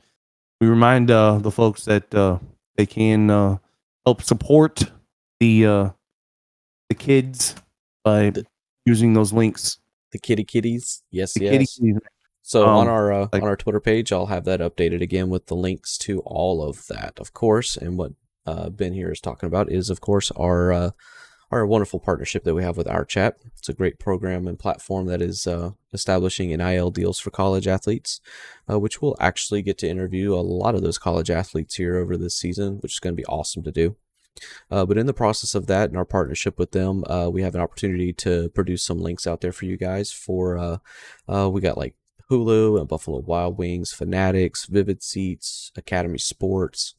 we remind uh, the folks that uh, they can uh, help support the uh, the kids by The- using those links. The kitty kitties. Yes, The yes. kitty kitties. So on Um, our uh, like- on our Twitter page, I'll have that updated again with the links to all of that, of course. And what uh, Ben here is talking about is, of course, our uh, our wonderful partnership that we have with our chat. It's a great program and platform that is uh, establishing NIL deals for college athletes, uh, which we'll actually get to interview a lot of those college athletes here over this season, which is going to be awesome to do. Uh, but in the process of that and our partnership with them, uh, we have an opportunity to produce some links out there for you guys. For uh, uh, we got like Hulu and Buffalo Wild Wings, Fanatics, Vivid Seats, Academy Sports,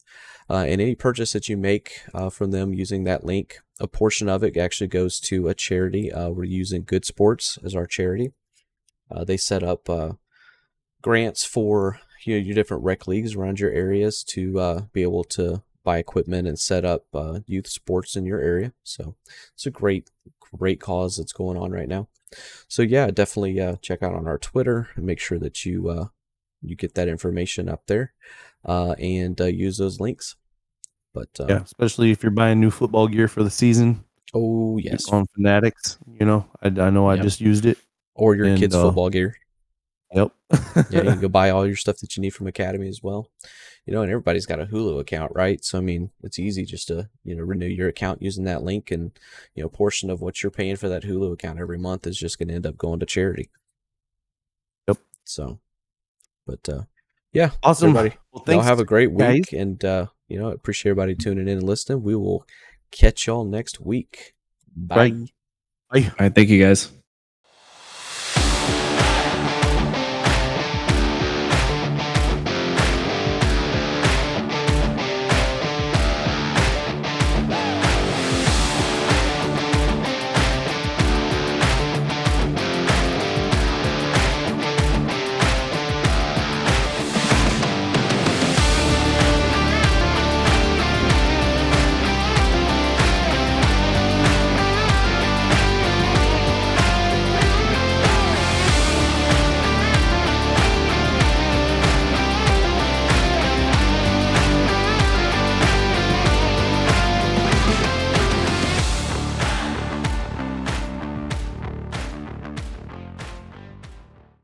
uh, and any purchase that you make uh, from them using that link, a portion of it actually goes to a charity. Uh, we're using Good Sports as our charity. Uh, they set up uh, grants for you know, your different rec leagues around your areas to uh, be able to buy equipment and set up youth sports in your area. So it's a great, great cause that's going on right now. So yeah, definitely uh, check out on our Twitter and make sure that you uh, you get that information up there uh, and uh, use those links. But uh, Yeah, especially if you're buying new football gear for the season. oh yes, on Fanatics. You know, I, I know I Yep. just used it. or your and, kids' uh, football gear. Yep. Yeah, you can go buy all your stuff that you need from Academy as well. You know, and everybody's got a Hulu account, right? So I mean, it's easy just to you know renew your account using that link, and you know, portion of what you're paying for that Hulu account every month is just going to end up going to charity. Yep. So, but uh, yeah, awesome. everybody, Well, y'all thanks. have a great guys. week, and uh, you know, appreciate everybody tuning in and listening. We will catch y'all next week. Bye. Bye. Bye. All right, thank you guys.